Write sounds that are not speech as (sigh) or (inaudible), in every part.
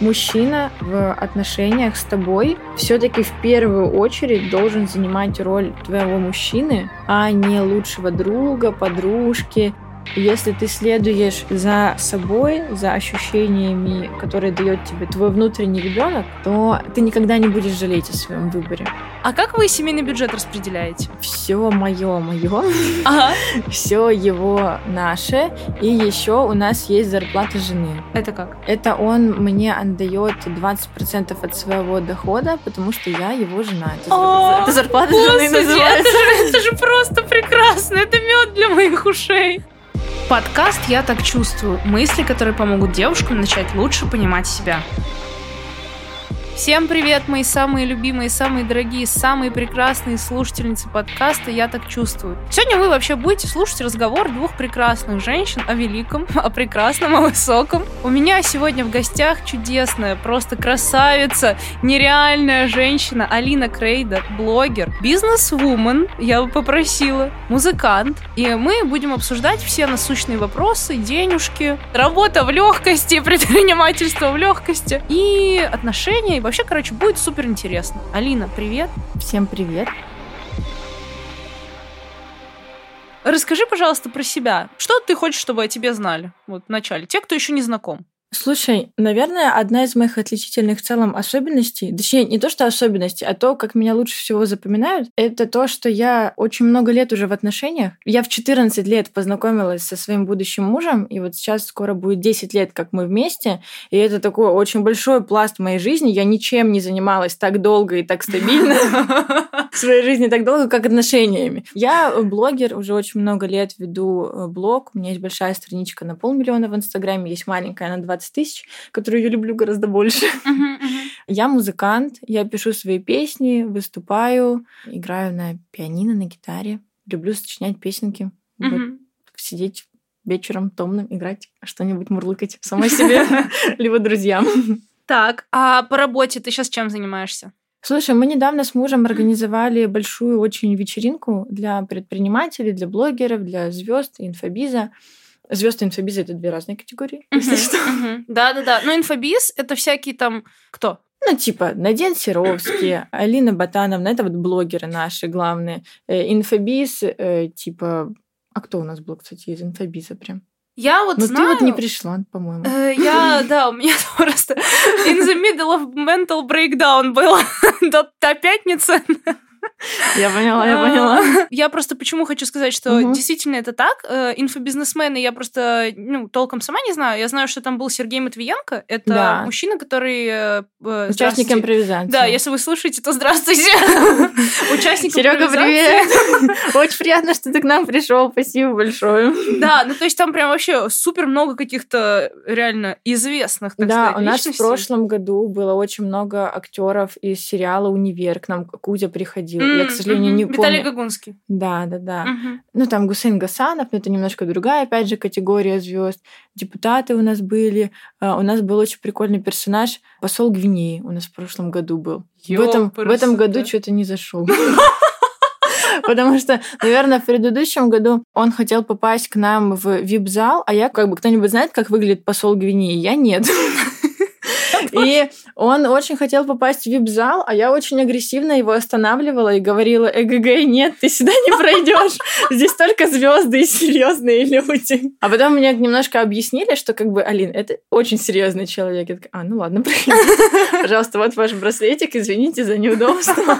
мужчина в отношениях с тобой все-таки в первую очередь должен занимать роль твоего мужчины, а не лучшего друга, подружки если ты следуешь за собой, за ощущениями, которые дает тебе твой внутренний ребенок, то ты никогда не будешь жалеть о своем выборе. А как вы семейный бюджет распределяете? Все мое, мое. Ага. (laughs) Все его наше. И еще у нас есть зарплата жены. Это как? Это он мне отдает 20% от своего дохода, потому что я его жена. Это, зарплата жены называется. Это же, это же просто прекрасно. Это мед для моих ушей. Подкаст «Я так чувствую» – мысли, которые помогут девушкам начать лучше понимать себя. Всем привет, мои самые любимые, самые дорогие, самые прекрасные слушательницы подкаста «Я так чувствую». Сегодня вы вообще будете слушать разговор двух прекрасных женщин о великом, (laughs) о прекрасном, о высоком. У меня сегодня в гостях чудесная, просто красавица, нереальная женщина Алина Крейда, блогер, бизнес-вумен, я бы попросила, музыкант. И мы будем обсуждать все насущные вопросы, денежки, работа в легкости, (laughs) предпринимательство в легкости и отношения, и Вообще, короче, будет супер интересно. Алина, привет. Всем привет. Расскажи, пожалуйста, про себя. Что ты хочешь, чтобы о тебе знали? Вот в начале. Те, кто еще не знаком. Слушай, наверное, одна из моих отличительных в целом особенностей, точнее, не то, что особенности, а то, как меня лучше всего запоминают, это то, что я очень много лет уже в отношениях. Я в 14 лет познакомилась со своим будущим мужем, и вот сейчас скоро будет 10 лет, как мы вместе, и это такой очень большой пласт моей жизни. Я ничем не занималась так долго и так стабильно (laughs) в своей жизни так долго, как отношениями. Я блогер, уже очень много лет веду э, блог, у меня есть большая страничка на полмиллиона в Инстаграме, есть маленькая на 20 20 тысяч, которую я люблю гораздо больше. Uh-huh, uh-huh. Я музыкант, я пишу свои песни, выступаю, играю на пианино, на гитаре, люблю сочинять песенки, uh-huh. вот, сидеть вечером томным, играть, что-нибудь мурлыкать самой себе, (laughs) либо друзьям. Так, а по работе ты сейчас чем занимаешься? Слушай, мы недавно с мужем организовали большую очень вечеринку для предпринимателей, для блогеров, для звезд, инфобиза. Звезды инфобиз это две разные категории, если что. Да, да, да. Ну, инфобиз это всякие там кто? Ну, типа, Наден Серовский, Алина Батановна, это вот блогеры наши главные. Э, инфобиз, э, типа, а кто у нас был, кстати, из инфобиза прям? Я вот Но знаю... ты вот не пришла, по-моему. Э, я, (laughs) да, у меня просто in the middle of mental breakdown было (laughs) до пятницы. Я поняла, я поняла. Я просто почему хочу сказать, что действительно это так. Э, инфобизнесмены я просто ну, толком сама не знаю. Я знаю, что там был Сергей Матвиенко. Это мужчина, который... Э, э, Участник импровизации. Да, если вы слушаете, то здравствуйте. (laughs) Участник Серега, привет! Очень приятно, что ты к нам пришел. Спасибо большое. Да, ну то есть там прям вообще супер много каких-то реально известных, Да, у нас в прошлом году было очень много актеров из сериала «Универ». К нам Кузя приходил. Я, к сожалению, не помню. Виталий Гагунский. Да, да, да. Ну, там Гусейн Гасанов, но это немножко другая, опять же, категория звезд. Депутаты у нас были. А, у нас был очень прикольный персонаж, посол Гвинеи у нас в прошлом году был. в этом, в этом году что-то не зашел. (laughs) Потому что, наверное, в предыдущем году он хотел попасть к нам в вип-зал, а я, как бы, кто-нибудь знает, как выглядит посол Гвинеи? Я нет. (laughs) И он очень хотел попасть в вип-зал, а я очень агрессивно его останавливала и говорила, эгг, нет, ты сюда не пройдешь. Здесь только звезды и серьезные люди. А потом мне немножко объяснили, что как бы, Алин, это очень серьезный человек. Я такая, а, ну ладно, Пожалуйста, вот ваш браслетик, извините за неудобство.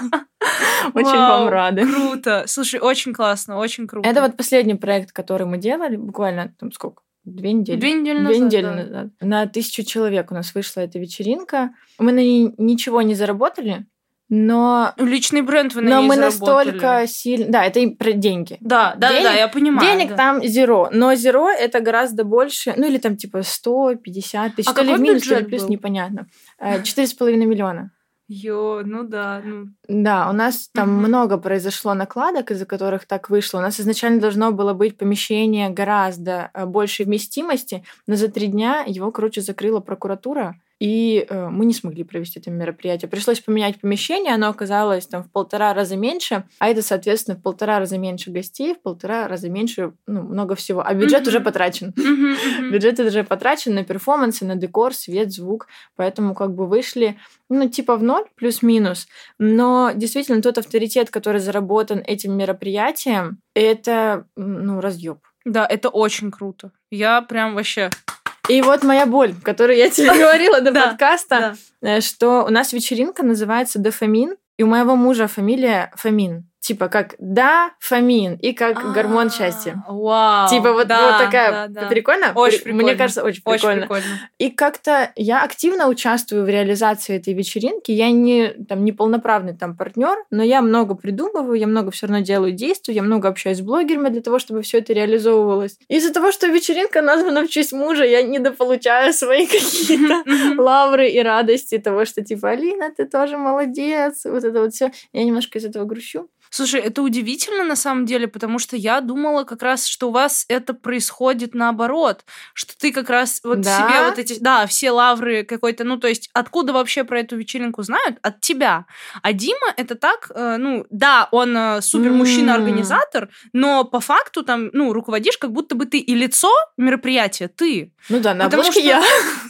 Очень вам рады. Круто. Слушай, очень классно, очень круто. Это вот последний проект, который мы делали, буквально там сколько? Две недели. Две недели назад. Две недели да. назад. На тысячу человек у нас вышла эта вечеринка. Мы на ней ничего не заработали, но... Личный бренд вы на Но мы заработали. настолько сильно... Да, это и про деньги. Да, да, денег, да, я понимаю. Денег да. там зеро, но зеро это гораздо больше, ну или там типа 150 тысяч, а то ли в минус, то ли плюс, был? непонятно. Четыре с половиной миллиона. Ё, ну да, ну. Да, у нас там угу. много произошло накладок, из-за которых так вышло. У нас изначально должно было быть помещение гораздо э, большей вместимости, но за три дня его, короче, закрыла прокуратура. И э, мы не смогли провести это мероприятие. Пришлось поменять помещение, оно оказалось там в полтора раза меньше, а это, соответственно, в полтора раза меньше гостей, в полтора раза меньше, ну, много всего. А бюджет уже потрачен. Бюджет уже потрачен на перформансы, на декор, свет, звук, поэтому как бы вышли, ну, типа в ноль, плюс-минус. Но действительно тот авторитет, который заработан этим мероприятием, это, ну, разъеб. Да, это очень круто. Я прям вообще и вот моя боль, которую я тебе (laughs) говорила до подкаста, э, что у нас вечеринка называется «Дофамин», и у моего мужа фамилия Фомин типа как да, фамин и как А-а-а, гормон счастья. Вау. Типа вот, да, вот такая да, да. прикольно. Очень прикольно. Мне кажется, очень прикольно. Очень прикольно. И как-то я активно участвую в реализации этой вечеринки. Я не там не полноправный там партнер, но я много придумываю, я много все равно делаю действий, я много общаюсь с блогерами для того, чтобы все это реализовывалось. Из-за того, что вечеринка названа в честь мужа, я недополучаю свои (laughs) какие-то лавры и радости того, что типа Алина, ты тоже молодец, вот это вот все. Я немножко из этого грущу. Слушай, это удивительно на самом деле, потому что я думала как раз, что у вас это происходит наоборот, что ты как раз вот да? себе вот эти, да, все лавры какой-то, ну то есть откуда вообще про эту вечеринку знают? От тебя. А Дима это так, э, ну да, он э, супер мужчина-организатор, но по факту там, ну руководишь, как будто бы ты и лицо мероприятия, ты. Ну да, на обложке я.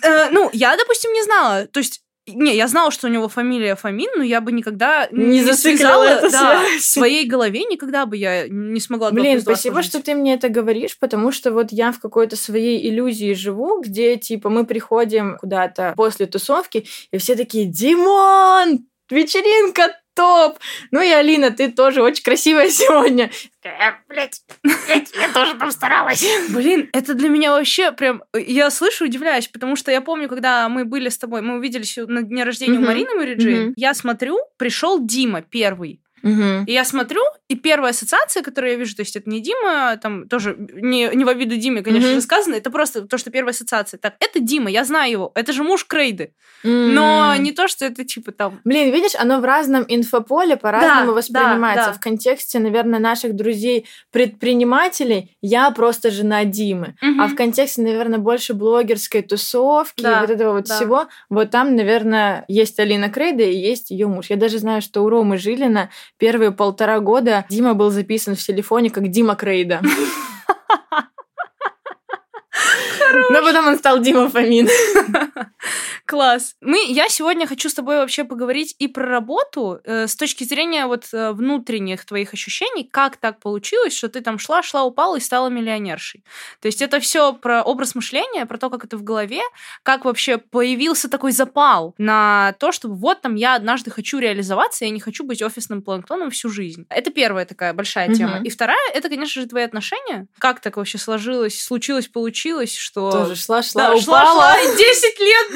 Э, ну я, допустим, не знала, то есть не, я знала, что у него фамилия Фомин, но я бы никогда не, не связала это да, в своей голове, никогда бы я не смогла Блин, спасибо, сложить. что ты мне это говоришь, потому что вот я в какой-то своей иллюзии живу, где, типа, мы приходим куда-то после тусовки, и все такие, Димон, вечеринка топ! Ну и Алина, ты тоже очень красивая (laughs) сегодня. Э, блядь, я тоже там старалась. Блин, это для меня вообще прям... Я слышу, удивляюсь, потому что я помню, когда мы были с тобой, мы увиделись на дне рождения у Марины Мариджи, я смотрю, пришел Дима первый. Угу. И я смотрю, и первая ассоциация, которую я вижу, то есть это не Дима, там тоже не, не во виду Диме, конечно mm-hmm. же, сказано, это просто то, что первая ассоциация. Так, это Дима, я знаю его, это же муж Крейды. Mm-hmm. Но не то, что это типа там... Блин, видишь, оно в разном инфополе по-разному да, воспринимается. Да, да. В контексте, наверное, наших друзей-предпринимателей я просто жена Димы. Mm-hmm. А в контексте, наверное, больше блогерской тусовки, да, вот этого вот да. всего, вот там, наверное, есть Алина Крейда и есть ее муж. Я даже знаю, что у Ромы Жилина первые полтора года Дима был записан в телефоне как Дима Крейда. (laughs) Но потом он стал Дима Фомин. (laughs) Класс. Мы, я сегодня хочу с тобой вообще поговорить и про работу э, с точки зрения вот э, внутренних твоих ощущений, как так получилось, что ты там шла, шла, упала и стала миллионершей. То есть это все про образ мышления, про то, как это в голове, как вообще появился такой запал на то, чтобы вот там я однажды хочу реализоваться, я не хочу быть офисным планктоном всю жизнь. Это первая такая большая тема. Угу. И вторая, это, конечно же, твои отношения. Как так вообще сложилось, случилось, получилось, что... Тоже шла, шла, да, упала. Шла, шла, и 10 лет,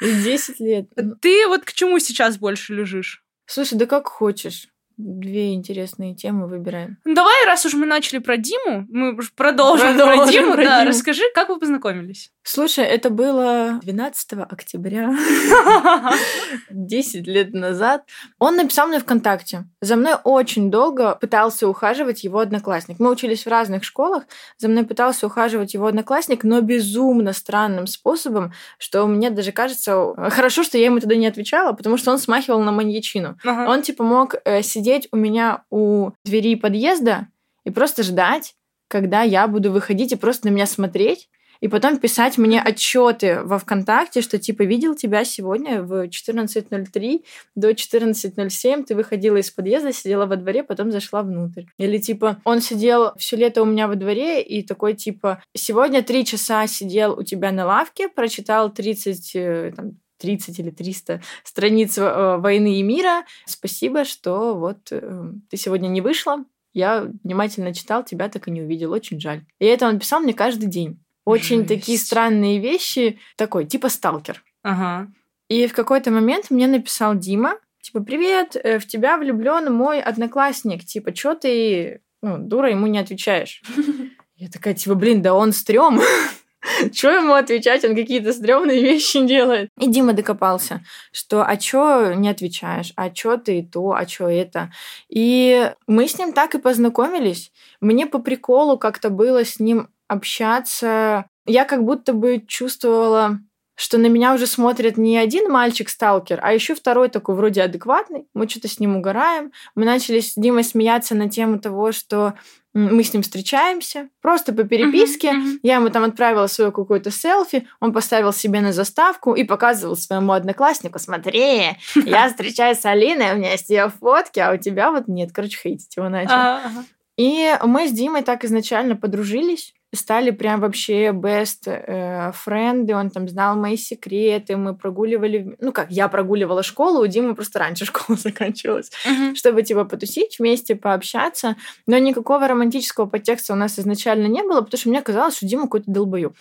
блин, 10 лет. (laughs) Ты вот к чему сейчас больше лежишь? Слушай, да как хочешь. Две интересные темы выбираем. Ну, давай, раз уж мы начали про Диму, мы продолжим, продолжим про Диму. Про да, Диму. расскажи, как вы познакомились? Слушай, это было 12 октября, (laughs) 10 лет назад. Он написал мне ВКонтакте. За мной очень долго пытался ухаживать его одноклассник. Мы учились в разных школах. За мной пытался ухаживать его одноклассник, но безумно странным способом, что мне даже кажется... Хорошо, что я ему тогда не отвечала, потому что он смахивал на маньячину. Ага. Он, типа, мог э, сидеть у меня у двери подъезда и просто ждать, когда я буду выходить и просто на меня смотреть и потом писать мне отчеты во ВКонтакте, что типа видел тебя сегодня в 14.03 до 14.07, ты выходила из подъезда, сидела во дворе, потом зашла внутрь. Или типа он сидел все лето у меня во дворе и такой типа сегодня три часа сидел у тебя на лавке, прочитал 30 э, там, 30 или 300 страниц э, «Войны и мира». Спасибо, что вот э, ты сегодня не вышла. Я внимательно читал, тебя так и не увидел. Очень жаль. И это он писал мне каждый день очень такие странные вещи, такой, типа сталкер. Ага. И в какой-то момент мне написал Дима, типа, привет, э, в тебя влюблен мой одноклассник, типа, что ты, ну, дура, ему не отвечаешь. (laughs) Я такая, типа, блин, да он стрём. (laughs) Чё ему отвечать? Он какие-то стрёмные вещи (laughs) делает. И Дима докопался, что а чё не отвечаешь? А чё ты то? А чё это? И мы с ним так и познакомились. Мне по приколу как-то было с ним общаться. Я как будто бы чувствовала что на меня уже смотрит не один мальчик-сталкер, а еще второй такой вроде адекватный. Мы что-то с ним угораем. Мы начали с Димой смеяться на тему того, что мы с ним встречаемся, просто по переписке. Uh-huh, uh-huh. Я ему там отправила свое какое-то селфи, он поставил себе на заставку и показывал своему однокласснику, смотри, я (laughs) встречаюсь с Алиной, у меня есть ее фотки, а у тебя вот нет. Короче, хейтить его начал. Uh-huh. И мы с Димой так изначально подружились стали прям вообще best э, френды, он там знал мои секреты, мы прогуливали, ну как, я прогуливала школу, у Димы просто раньше (laughs) школа заканчивалась, uh-huh. чтобы типа потусить вместе, пообщаться, но никакого романтического подтекста у нас изначально не было, потому что мне казалось, что Дима какой-то долбоёб.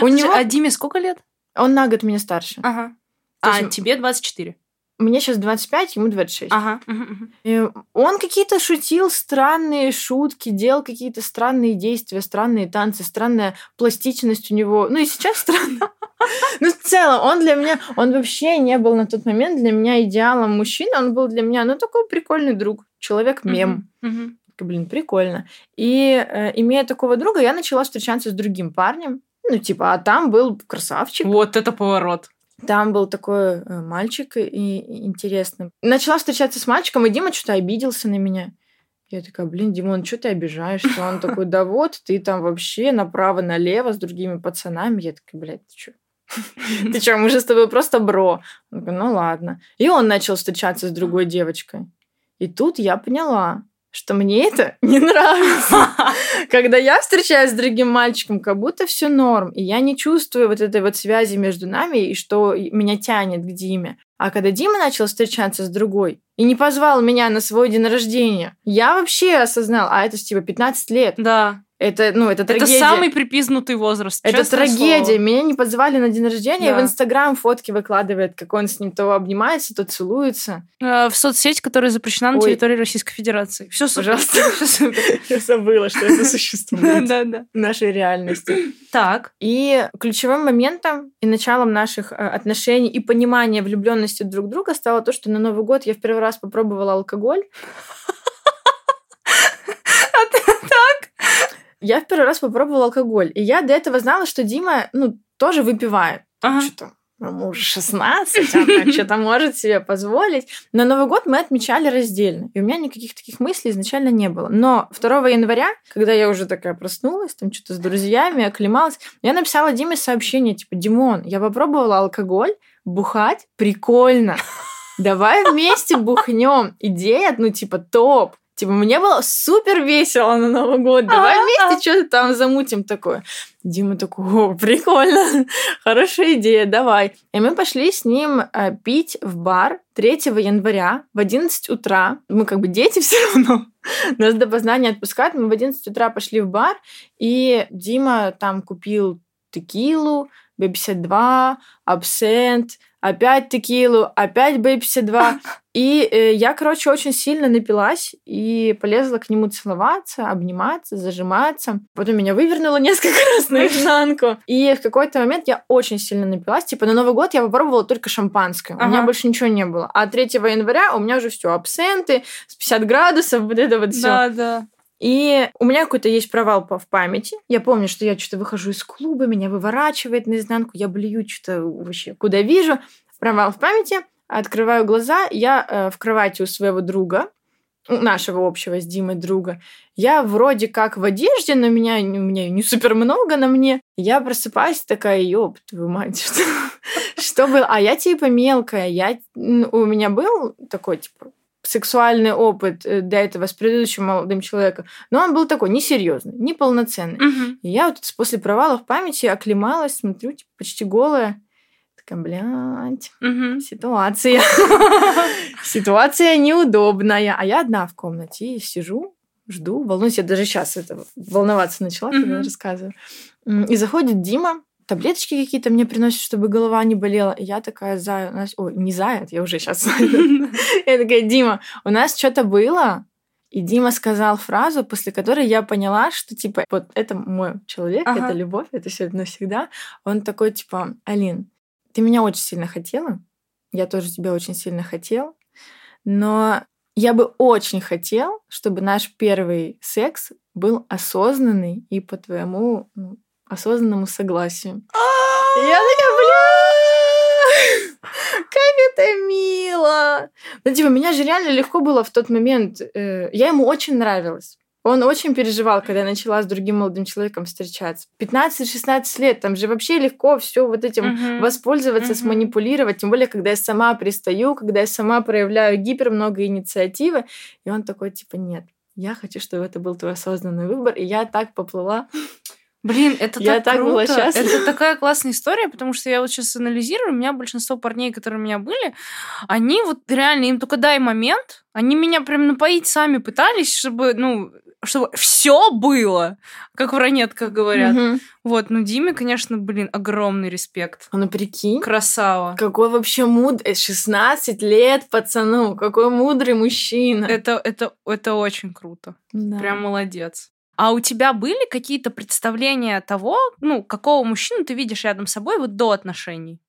У него... А Диме сколько лет? Он на год меня старше. Ага. А, есть... тебе 24? Мне сейчас 25, ему 26. Ага. И он какие-то шутил странные шутки, делал какие-то странные действия, странные танцы, странная пластичность у него. Ну и сейчас странно. (laughs) Ну, в целом, он для меня, он вообще не был на тот момент для меня идеалом мужчины, он был для меня, ну, такой прикольный друг, человек-мем. Блин, прикольно. И э, имея такого друга, я начала встречаться с другим парнем. Ну, типа, а там был красавчик. Вот это поворот. Там был такой э, мальчик и интересно. Начала встречаться с мальчиком, и Дима что-то обиделся на меня. Я такая, блин, Димон, что ты обижаешься? Он такой, да вот, ты там вообще направо-налево с другими пацанами. Я такая, блядь, ты что? (laughs) Ты что, мы же с тобой просто бро. Ну ладно. И он начал встречаться с другой девочкой. И тут я поняла, что мне это (laughs) не нравится. Когда я встречаюсь с другим мальчиком, как будто все норм, и я не чувствую вот этой вот связи между нами, и что меня тянет к Диме. А когда Дима начал встречаться с другой и не позвал меня на свой день рождения, я вообще осознал, а это типа 15 лет. Да. Это, ну, это трагедия. Это самый припизнутый возраст. Это трагедия. Слово. Меня не позвали на день рождения, да. и в Инстаграм фотки выкладывает, как он с ним то обнимается, то целуется. Э, в соцсеть, которая запрещена на Ой. территории Российской Федерации. Все пожалуйста. (laughs) Я забыла, что это существует (laughs) да, да. в нашей реальности. Так. И ключевым моментом и началом наших э, отношений и понимания влюбленности друг друга стало то, что на Новый год я в первый раз попробовала алкоголь. Я в первый раз попробовала алкоголь. И я до этого знала, что Дима, ну, тоже выпивает. Ага. Что-то ему уже 16, она (laughs) что-то может себе позволить. На Новый год мы отмечали раздельно. И у меня никаких таких мыслей изначально не было. Но 2 января, когда я уже такая проснулась, там что-то с друзьями, оклемалась, я написала Диме сообщение, типа, Димон, я попробовала алкоголь, бухать прикольно. Давай вместе бухнем. Идея, ну, типа, топ. Типа, мне было супер весело на Новый год. Давай вместе что-то там замутим такое. Дима такой, о, прикольно, (laughs) хорошая идея, давай. И мы пошли с ним э, пить в бар 3 января в 11 утра. Мы как бы дети (laughs) все равно. Нас до познания отпускают. Мы в 11 утра пошли в бар, и Дима там купил текилу, B52, абсент, опять текилу, опять B52. (laughs) И э, я, короче, очень сильно напилась и полезла к нему целоваться, обниматься, зажиматься. Потом меня вывернуло (laughs) несколько раз наизнанку. И в какой-то момент я очень сильно напилась. Типа на Новый год я попробовала только шампанское. Ага. У меня больше ничего не было. А 3 января у меня уже все абсенты с 50 градусов, вот это вот все. Да, да. И у меня какой-то есть провал в памяти. Я помню, что я что-то выхожу из клуба, меня выворачивает наизнанку, я блюю что-то вообще куда вижу. Провал в памяти. Открываю глаза, я э, в кровати у своего друга, у нашего общего с Димой друга. Я вроде как в одежде, но меня, у меня не супер много на мне. Я просыпаюсь такая, ёб твою мать, (laughs) что, что было? А я типа мелкая, я, у меня был такой типа сексуальный опыт э, до этого с предыдущим молодым человеком, но он был такой несерьезный, неполноценный. Угу. И я вот после провала в памяти оклемалась, смотрю, типа, почти голая. Такая, блядь, угу. ситуация. (laughs) Ситуация неудобная. А я одна в комнате и сижу, жду, волнуюсь. Я даже сейчас это волноваться начала, когда рассказываю. И заходит Дима, таблеточки какие-то мне приносят, чтобы голова не болела. И я такая, за... Ой, не заяц, я уже сейчас. (laughs) Я такая, Дима, у нас что-то было, и Дима сказал фразу, после которой я поняла, что, типа, вот это мой человек, ага. это любовь, это все навсегда. Он такой, типа, Алин, ты меня очень сильно хотела, я тоже тебя очень сильно хотел, но я бы очень хотел, чтобы наш первый секс был осознанный и по твоему ну, осознанному согласию. А! Я такая, бля! (laughs) Как это мило! Ну, типа, меня же реально легко было в тот момент. Э, я ему очень нравилась. Он очень переживал, когда я начала с другим молодым человеком встречаться. 15-16 лет, там же вообще легко все вот этим uh-huh. воспользоваться, uh-huh. сманипулировать. Тем более, когда я сама пристаю, когда я сама проявляю гипер много инициативы. И он такой, типа, нет, я хочу, чтобы это был твой осознанный выбор. И я так поплыла. (laughs) Блин, это я так, так круто. Была это такая классная история, потому что я вот сейчас анализирую, у меня большинство парней, которые у меня были, они вот реально, им только дай момент, они меня прям напоить сами пытались, чтобы, ну, чтобы все было, как в ранетках говорят. Угу. Вот, ну Диме, конечно, блин, огромный респект. А ну прикинь. Красава. Какой вообще мудрый, 16 лет пацану, какой мудрый мужчина. Это, это, это очень круто. Да. Прям молодец. А у тебя были какие-то представления того, ну, какого мужчину ты видишь рядом с собой вот до отношений?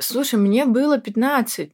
Слушай, мне было 15.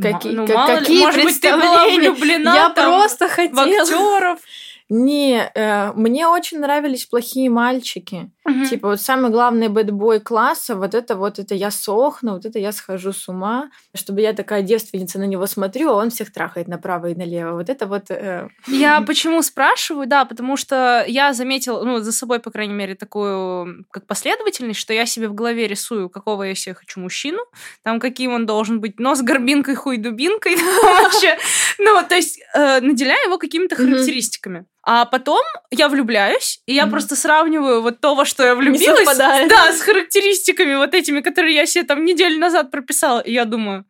Какие, ну, мало какие ли, может быть, ты была влюблена Я там, просто хотела... в актеров. Не, э, мне очень нравились плохие мальчики. Угу. Типа вот самый главный бэтбой класса, вот это вот это я сохну, вот это я схожу с ума, чтобы я такая девственница на него смотрю, а он всех трахает направо и налево. Вот это вот... Э... Я (laughs) почему спрашиваю, да, потому что я заметила, ну, за собой, по крайней мере, такую как последовательность, что я себе в голове рисую, какого я себе хочу мужчину, там каким он должен быть, нос горбинкой, хуй дубинкой. (laughs) Ну, то есть э, наделяя его какими-то характеристиками. А потом я влюбляюсь, и я mm-hmm. просто сравниваю вот то, во что я влюбилась, да, с характеристиками вот этими, которые я себе там неделю назад прописала. И я думаю,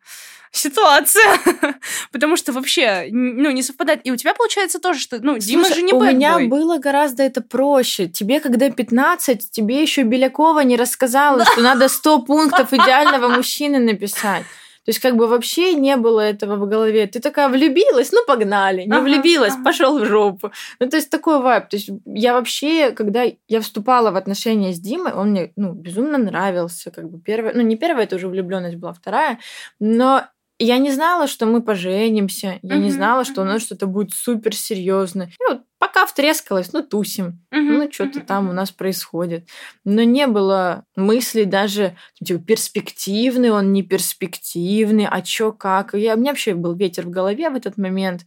ситуация. (laughs) Потому что вообще, ну, не совпадает. И у тебя получается тоже, что, ну, Дима Слушай, же не у меня было гораздо это проще. Тебе, когда 15, тебе еще Белякова не рассказала, что надо 100 пунктов идеального мужчины написать. То есть как бы вообще не было этого в голове. Ты такая влюбилась, ну погнали. Не ага, влюбилась, ага. пошел в жопу. Ну то есть такой вайб. То есть я вообще, когда я вступала в отношения с Димой, он мне ну безумно нравился. Как бы первая, ну не первая, это уже влюбленность была вторая, но я не знала, что мы поженимся. Я uh-huh, не знала, что у нас что-то будет супер серьезно. И вот пока втрескалась, ну, тусим. Uh-huh, ну, что-то uh-huh. там у нас происходит. Но не было мыслей даже, типа, перспективный он, не перспективный, а чё, как. Я, у меня вообще был ветер в голове в этот момент.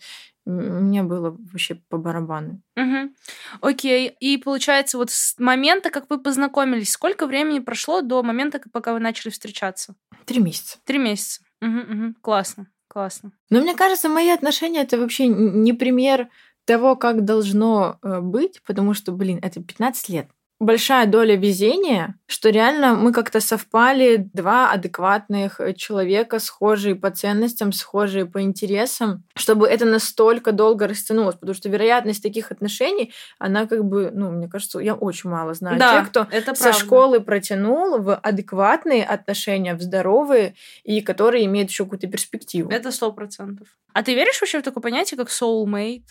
Мне было вообще по барабану. Угу. Окей. И получается, вот с момента, как вы познакомились, сколько времени прошло до момента, пока вы начали встречаться? Три месяца. Три месяца. Угу, угу. Классно, классно. Но мне кажется, мои отношения это вообще не пример того, как должно э, быть, потому что, блин, это 15 лет большая доля везения, что реально мы как-то совпали, два адекватных э, человека, схожие по ценностям, схожие по интересам, чтобы это настолько долго растянулось, потому что вероятность таких отношений, она как бы, ну, мне кажется, я очень мало знаю да, тех, кто это со правда. школы протянул в адекватные отношения, в здоровые, и которые имеют еще какую-то перспективу. Это сто процентов. А ты веришь вообще в такое понятие, как soulmate?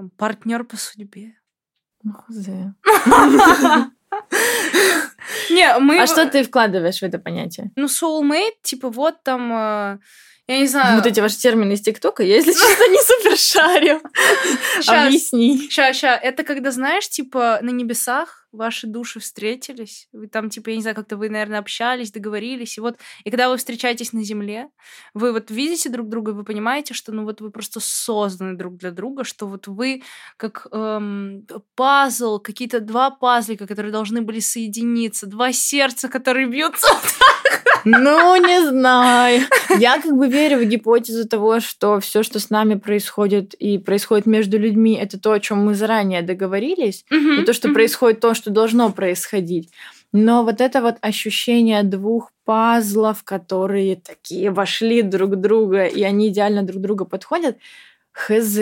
Там, партнер по судьбе? Ну, хузе. Не, мы... А что ты вкладываешь в это понятие? Ну, soulmate, типа, вот там э, я не знаю. Вот эти ваши термины из ТикТока, я, если честно, не супер шарю. (laughs) Объясни. Ща, ща. Это когда, знаешь, типа, на небесах ваши души встретились. Вы там, типа, я не знаю, как-то вы, наверное, общались, договорились. И вот, и когда вы встречаетесь на земле, вы вот видите друг друга, и вы понимаете, что, ну, вот вы просто созданы друг для друга, что вот вы как эм, пазл, какие-то два пазлика, которые должны были соединиться, два сердца, которые бьются (laughs) ну, не знаю. Я как бы верю в гипотезу того, что все, что с нами происходит и происходит между людьми, это то, о чем мы заранее договорились, и то, что происходит то, что должно происходить. Но вот это вот ощущение двух пазлов, которые такие вошли друг друга, и они идеально друг друга подходят, хз.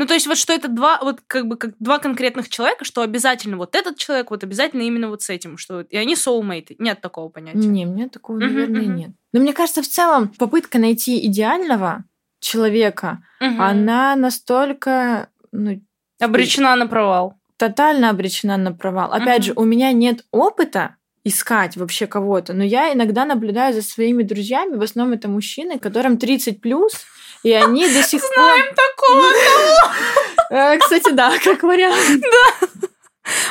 Ну, то есть вот что это два, вот как бы как два конкретных человека, что обязательно вот этот человек, вот обязательно именно вот с этим, что и они soulmate. Нет такого понятия. Не, мне такого, uh-huh, наверное, uh-huh. нет. Но мне кажется, в целом попытка найти идеального человека, uh-huh. она настолько... Ну, обречена на провал. Тотально обречена на провал. Опять uh-huh. же, у меня нет опыта искать вообще кого-то, но я иногда наблюдаю за своими друзьями, в основном это мужчины, которым 30 плюс, и они до сих пор... Знаем такого э, Кстати, да, как вариант. Да.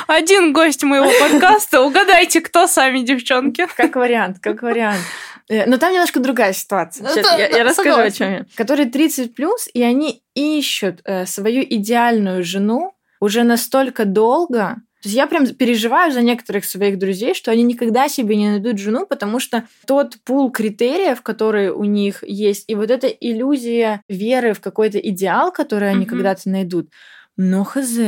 Один гость моего подкаста. Угадайте, кто сами девчонки. Как вариант, как вариант. Э, но там немножко другая ситуация. Сейчас Это- я, я да, расскажу, согласна. о чем я. Которые 30 плюс, и они ищут э, свою идеальную жену уже настолько долго. То есть я прям переживаю за некоторых своих друзей, что они никогда себе не найдут жену, потому что тот пул критериев, которые у них есть, и вот эта иллюзия веры в какой-то идеал, который они Мгм. когда-то найдут, но хз.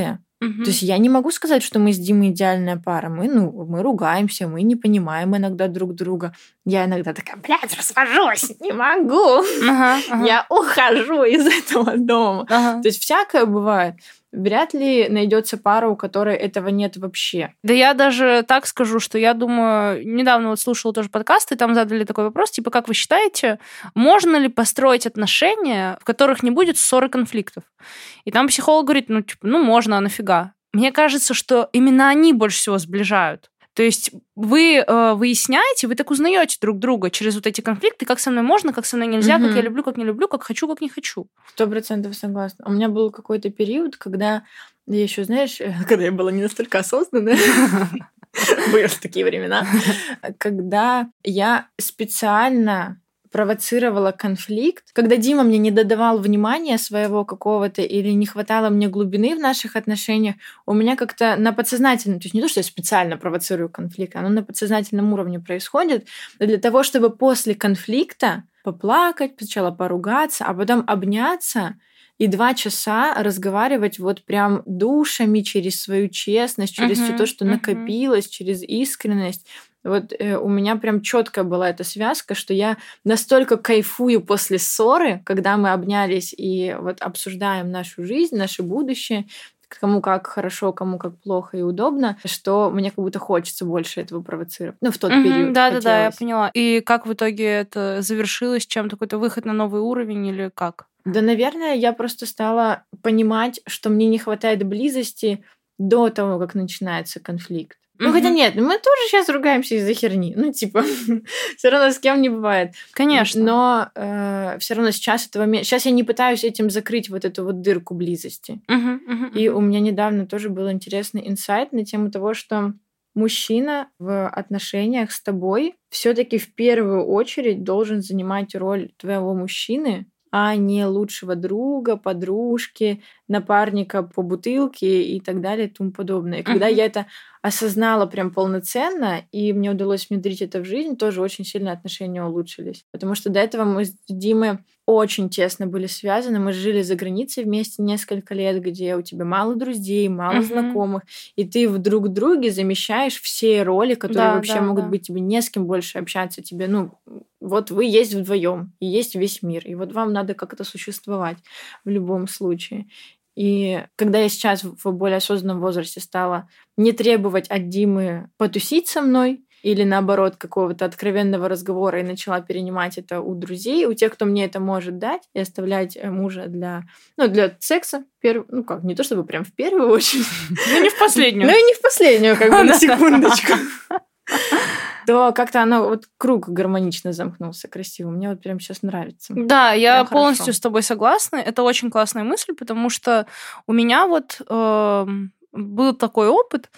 Мгм. То есть я не могу сказать, что мы с Димой идеальная пара. Мы, ну, мы ругаемся, мы не понимаем иногда друг друга. Я иногда такая, блядь, развожусь, не могу. Ага, Я ухожу из этого дома. ага. То есть всякое бывает. Вряд ли найдется пара, у которой этого нет вообще. Да я даже так скажу, что я думаю, недавно вот слушала тоже подкаст, и там задали такой вопрос, типа, как вы считаете, можно ли построить отношения, в которых не будет ссор и конфликтов? И там психолог говорит, ну, типа, ну, можно, а нафига? Мне кажется, что именно они больше всего сближают. То есть вы э, выясняете, вы так узнаете друг друга через вот эти конфликты, как со мной можно, как со мной нельзя, как Мгм. я люблю, как не люблю, как хочу, как не хочу. Сто процентов согласна. У меня был какой-то период, когда я еще, знаешь, (laughs) когда я была не настолько осознанная, (laughs) были такие времена, когда я специально провоцировала конфликт, когда Дима мне не додавал внимания своего какого-то или не хватало мне глубины в наших отношениях, у меня как-то на подсознательном, то есть не то, что я специально провоцирую конфликт, оно на подсознательном уровне происходит, для того, чтобы после конфликта поплакать, сначала поругаться, а потом обняться и два часа разговаривать вот прям душами через свою честность, через все Мгм, то, что мгм. накопилось, через искренность. Вот э, у меня прям четко была эта связка, что я настолько кайфую после ссоры, когда мы обнялись и вот обсуждаем нашу жизнь, наше будущее, кому как хорошо, кому как плохо и удобно, что мне как будто хочется больше этого провоцировать. Ну, в тот период. Да, да, да, я поняла. И как в итоге это завершилось? Чем какой-то выход на новый уровень или как? Да, наверное, я просто стала понимать, что мне не хватает близости до того, как начинается конфликт. Ну, хотя нет, мы тоже сейчас ругаемся из-за херни. Ну, типа, (laughs) все равно с кем не бывает. Конечно. Но все равно сейчас этого... Сейчас я не пытаюсь этим закрыть вот эту вот дырку близости. Мгм, мгм, И у меня недавно тоже был интересный инсайт на тему того, что мужчина в отношениях с тобой все-таки в первую очередь должен занимать роль твоего мужчины, а не лучшего друга, подружки, напарника по бутылке и так далее и тому подобное. И когда Мгм. я это осознала прям полноценно, и мне удалось внедрить это в жизнь, тоже очень сильно отношения улучшились. Потому что до этого мы с Димой очень тесно были связаны. Мы жили за границей вместе несколько лет, где у тебя мало друзей, мало Мгм. знакомых, и ты в друг друге замещаешь все роли, которые Да, вообще да, могут да. быть тебе не с кем больше общаться. Тебе, ну, вот вы есть вдвоем, и есть весь мир, и вот вам надо как-то существовать в любом случае. И когда я сейчас в более осознанном возрасте стала не требовать от Димы потусить со мной, или наоборот какого-то откровенного разговора и начала перенимать это у друзей, у тех, кто мне это может дать, и оставлять э, мужа для, ну, для секса, перв... ну как, не то чтобы прям в первую очередь, Ну, не в последнюю. (laughs) ну и не в последнюю, как бы на (laughs) секундочку, (laughs) то как-то оно, вот круг гармонично замкнулся красиво. Мне вот прям сейчас нравится. Да, я Прям полностью хорошо. с тобой согласна. Это очень классная мысль, потому что у меня вот эм, был такой опыт,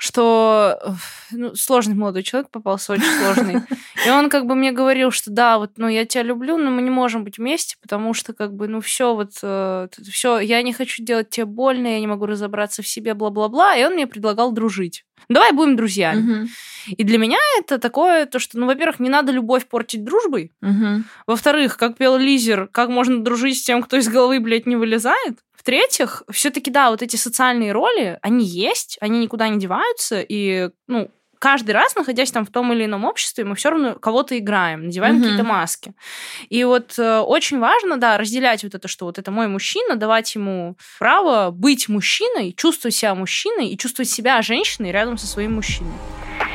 что э, ну, сложный молодой человек попался, очень сложный. (laughs) И он как бы мне говорил, что да, вот, ну, я тебя люблю, но мы не можем быть вместе, потому что как бы, ну, все вот, все, я не хочу делать тебе больно, я не могу разобраться в себе, бла-бла-бла. И он мне предлагал дружить. Давай будем друзьями. Мгм. И для меня это такое, то, что, ну, во-первых, не надо любовь портить дружбой, Мгм. во-вторых, как пел Лизер, как можно дружить с тем, кто из головы, блядь, не вылезает. В-третьих, все-таки, да, вот эти социальные роли, они есть, они никуда не деваются, и, ну, каждый раз, находясь там в том или ином обществе, мы все равно кого-то играем, надеваем Мгм. какие-то маски. И вот э, очень важно, да, разделять вот это, что вот это мой мужчина, давать ему право быть мужчиной, чувствовать себя мужчиной и чувствовать себя женщиной рядом со своим мужчиной.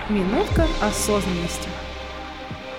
Минутка осознанности.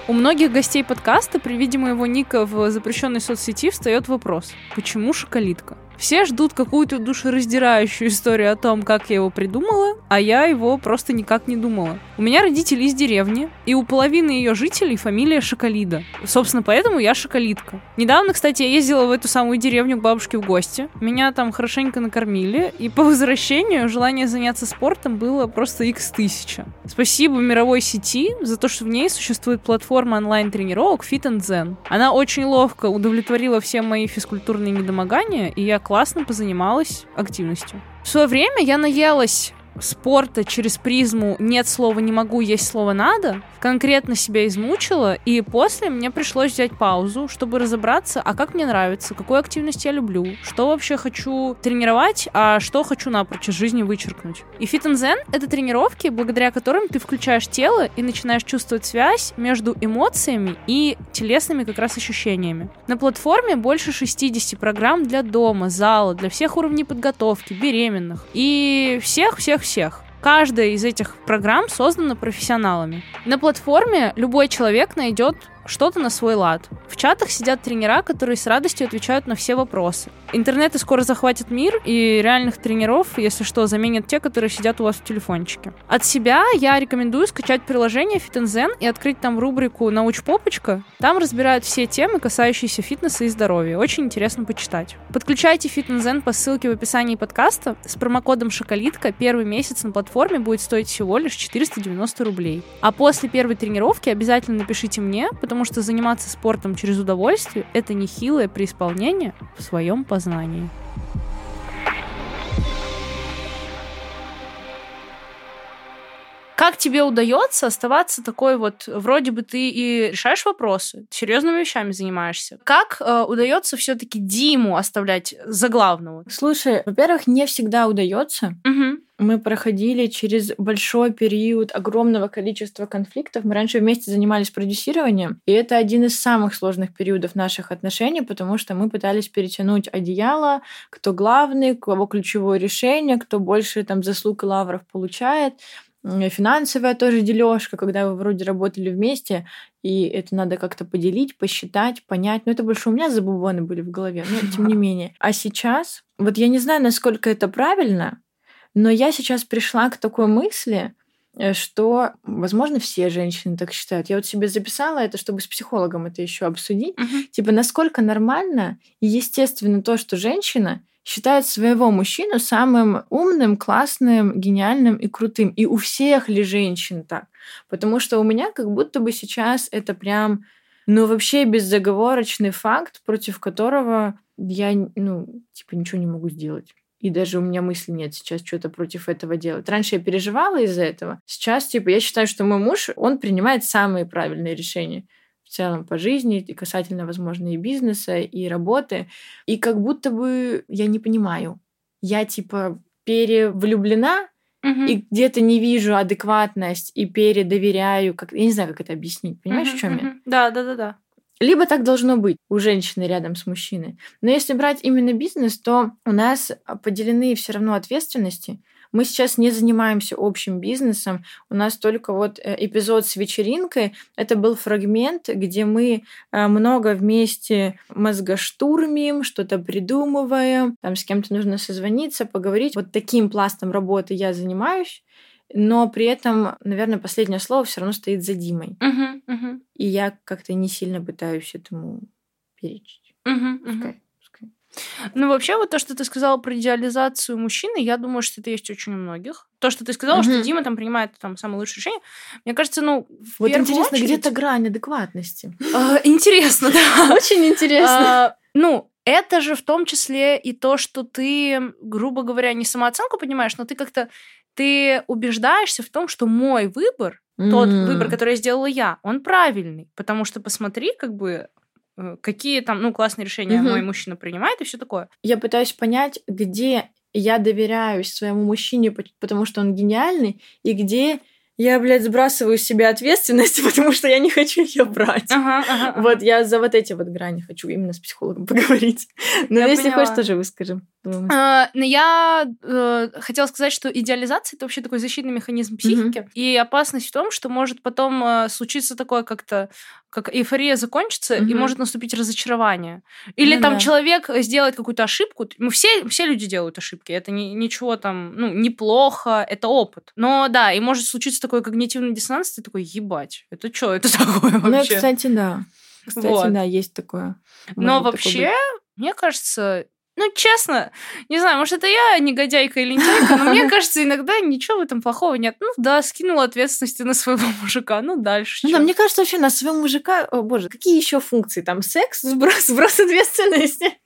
У многих гостей подкаста при виде моего ника в запрещенной соцсети встает вопрос, почему шоколитка? Все ждут какую-то душераздирающую историю о том, как я его придумала, а я его просто никак не думала. У меня родители из деревни, и у половины ее жителей фамилия Шоколида. Собственно, поэтому я шоколидка. Недавно, кстати, я ездила в эту самую деревню к бабушке в гости. Меня там хорошенько накормили, и по возвращению желание заняться спортом было просто x тысяча. Спасибо мировой сети за то, что в ней существует платформа онлайн-тренировок Fit and Zen. Она очень ловко удовлетворила все мои физкультурные недомогания, и я классно позанималась активностью. В свое время я наелась спорта через призму «нет слова не могу, есть слово надо», конкретно себя измучила, и после мне пришлось взять паузу, чтобы разобраться, а как мне нравится, какую активность я люблю, что вообще хочу тренировать, а что хочу напрочь из жизни вычеркнуть. И Fit and Zen — это тренировки, благодаря которым ты включаешь тело и начинаешь чувствовать связь между эмоциями и телесными как раз ощущениями. На платформе больше 60 программ для дома, зала, для всех уровней подготовки, беременных и всех-всех-всех. Каждая из этих программ создана профессионалами. На платформе любой человек найдет что-то на свой лад. В чатах сидят тренера, которые с радостью отвечают на все вопросы. Интернеты скоро захватят мир, и реальных тренеров, если что, заменят те, которые сидят у вас в телефончике. От себя я рекомендую скачать приложение FitNzen и открыть там рубрику «Научпопочка». Там разбирают все темы, касающиеся фитнеса и здоровья. Очень интересно почитать. Подключайте FitNzen по ссылке в описании подкаста. С промокодом «Шоколитка» первый месяц на платформе будет стоить всего лишь 490 рублей. А после первой тренировки обязательно напишите мне, потому что заниматься спортом через удовольствие — это нехилое преисполнение в своем познании. Как тебе удается оставаться такой вот, вроде бы ты и решаешь вопросы, серьезными вещами занимаешься? Как э, удается все-таки Диму оставлять за главного? Слушай, во-первых, не всегда удается. Угу. Мы проходили через большой период огромного количества конфликтов. Мы раньше вместе занимались продюсированием, и это один из самых сложных периодов наших отношений, потому что мы пытались перетянуть одеяло, кто главный, кого ключевое решение, кто больше там заслуг и лавров получает финансовая тоже дележка, когда вы вроде работали вместе, и это надо как-то поделить, посчитать, понять. Но это больше у меня забубоны были в голове, но тем не (laughs) менее. А сейчас, вот я не знаю, насколько это правильно, но я сейчас пришла к такой мысли, э, что, возможно, все женщины так считают. Я вот себе записала это, чтобы с психологом это еще обсудить. Uh-huh. Типа, насколько нормально и естественно то, что женщина считает своего мужчину самым умным, классным, гениальным и крутым. И у всех ли женщин так? Потому что у меня как будто бы сейчас это прям, ну, вообще беззаговорочный факт, против которого я, ну, типа, ничего не могу сделать. И даже у меня мысли нет сейчас что-то против этого делать. Раньше я переживала из-за этого. Сейчас, типа, я считаю, что мой муж, он принимает самые правильные решения в целом по жизни, и касательно, возможно, и бизнеса, и работы. И как будто бы я не понимаю. Я, типа, перевлюблена, Мгм. и где-то не вижу адекватность, и передоверяю. Как... Я не знаю, как это объяснить. Понимаешь, в чем я? Да, да, да, да. Либо так должно быть у женщины рядом с мужчиной. Но если брать именно бизнес, то у нас поделены все равно ответственности. Мы сейчас не занимаемся общим бизнесом. У нас только вот э, эпизод с вечеринкой. Это был фрагмент, где мы э, много вместе мозгоштурмим, что-то придумываем. Там с кем-то нужно созвониться, поговорить. Вот таким пластом работы я занимаюсь. Но при этом, наверное, последнее слово все равно стоит за Димой. Мгм, мгм, И я как-то не сильно пытаюсь этому перечить. мгм, мгм. Ну, вообще, вот то, что ты сказала про идеализацию мужчины, я думаю, что это есть очень у многих. То, что ты сказала, что Мгм. Дима там принимает там самое лучшее решение, мне кажется, ну, в Вот интересно, очередь- где-то грань адекватности. А, Интересно, да. (laughs) Очень интересно. А, Ну, это же в том числе и то, что ты, грубо говоря, не самооценку понимаешь, но ты как-то ты убеждаешься в том, что мой выбор, тот выбор, который сделала я, он правильный. Потому что посмотри, как бы, какие там, ну, классные решения Мгм. мой мужчина принимает и все такое. Я пытаюсь понять, где я доверяюсь своему мужчине, пот- потому что он гениальный, и где я, блядь, сбрасываю с себя ответственность, (laughs) потому что я не хочу ее брать. Ага, ага, ага. Вот я за вот эти вот грани хочу именно с психологом поговорить. (laughs) Но Я если поняла. хочешь, тоже выскажем. А, Но я э, хотела сказать, что идеализация это вообще такой защитный механизм психики. И опасность в том, что может потом э, случиться такое как-то как эйфория закончится, Мгм. и может наступить разочарование. Или Ну там да. человек сделает какую-то ошибку. Мы все, все люди делают ошибки. Это не, ничего там, ну, неплохо, это опыт. Но да, и может случиться такой когнитивный диссонанс, ты такой, ебать, это что, это (laughs) такое Ну, вообще? кстати, да. Кстати, Вот. да, есть такое. Но Может такое вообще, мне кажется, ну, честно, не знаю, может, это я негодяйка или лентяйка, но мне (laughs) кажется, иногда ничего в этом плохого нет. Ну, да, скинула ответственности на своего мужика, ну, дальше Ну, чё? да, мне кажется, вообще на своего мужика, о боже, какие еще функции? Там секс, сброс, (laughs) сброс ответственности.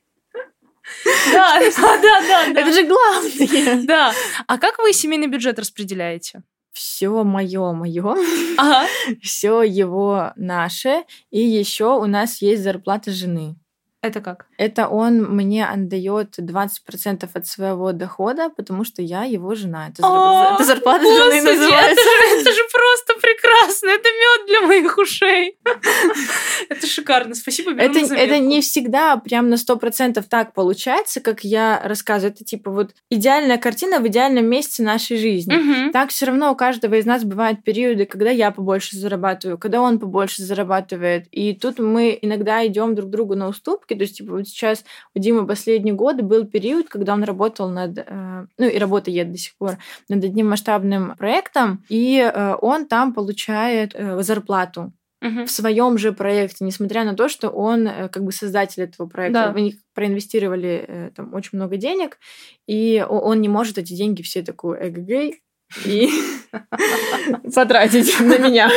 Да, (laughs) да, да, да. Это же главное. Да. А как вы семейный бюджет распределяете? Все мое, мое, Ага. все его наше, и еще у нас есть зарплата жены. Это как? Это он мне отдает 20% от своего дохода, потому что я его жена. Это, зарп- О, это зарплата жены Господи, называется. Это же, это же просто прекрасно. Это мед для моих ушей. (laughs) Это шикарно. Спасибо, Это, это не всегда прям на 100% так получается, как я рассказываю. Это типа вот идеальная картина в идеальном месте нашей жизни. Мгм. Так все равно у каждого из нас бывают периоды, когда я побольше зарабатываю, когда он побольше зарабатывает. И тут мы иногда идем друг другу на уступки. То есть, типа, вот сейчас у Димы последние годы был период, когда он работал над, э, ну и работает до сих пор, над одним масштабным проектом, и э, он там получает э, зарплату Мгм. в своем же проекте, несмотря на то, что он как бы создатель этого проекта. Да. В них проинвестировали там очень много денег, и он не может эти деньги все такую эгэгэй и (laughs) потратить на меня,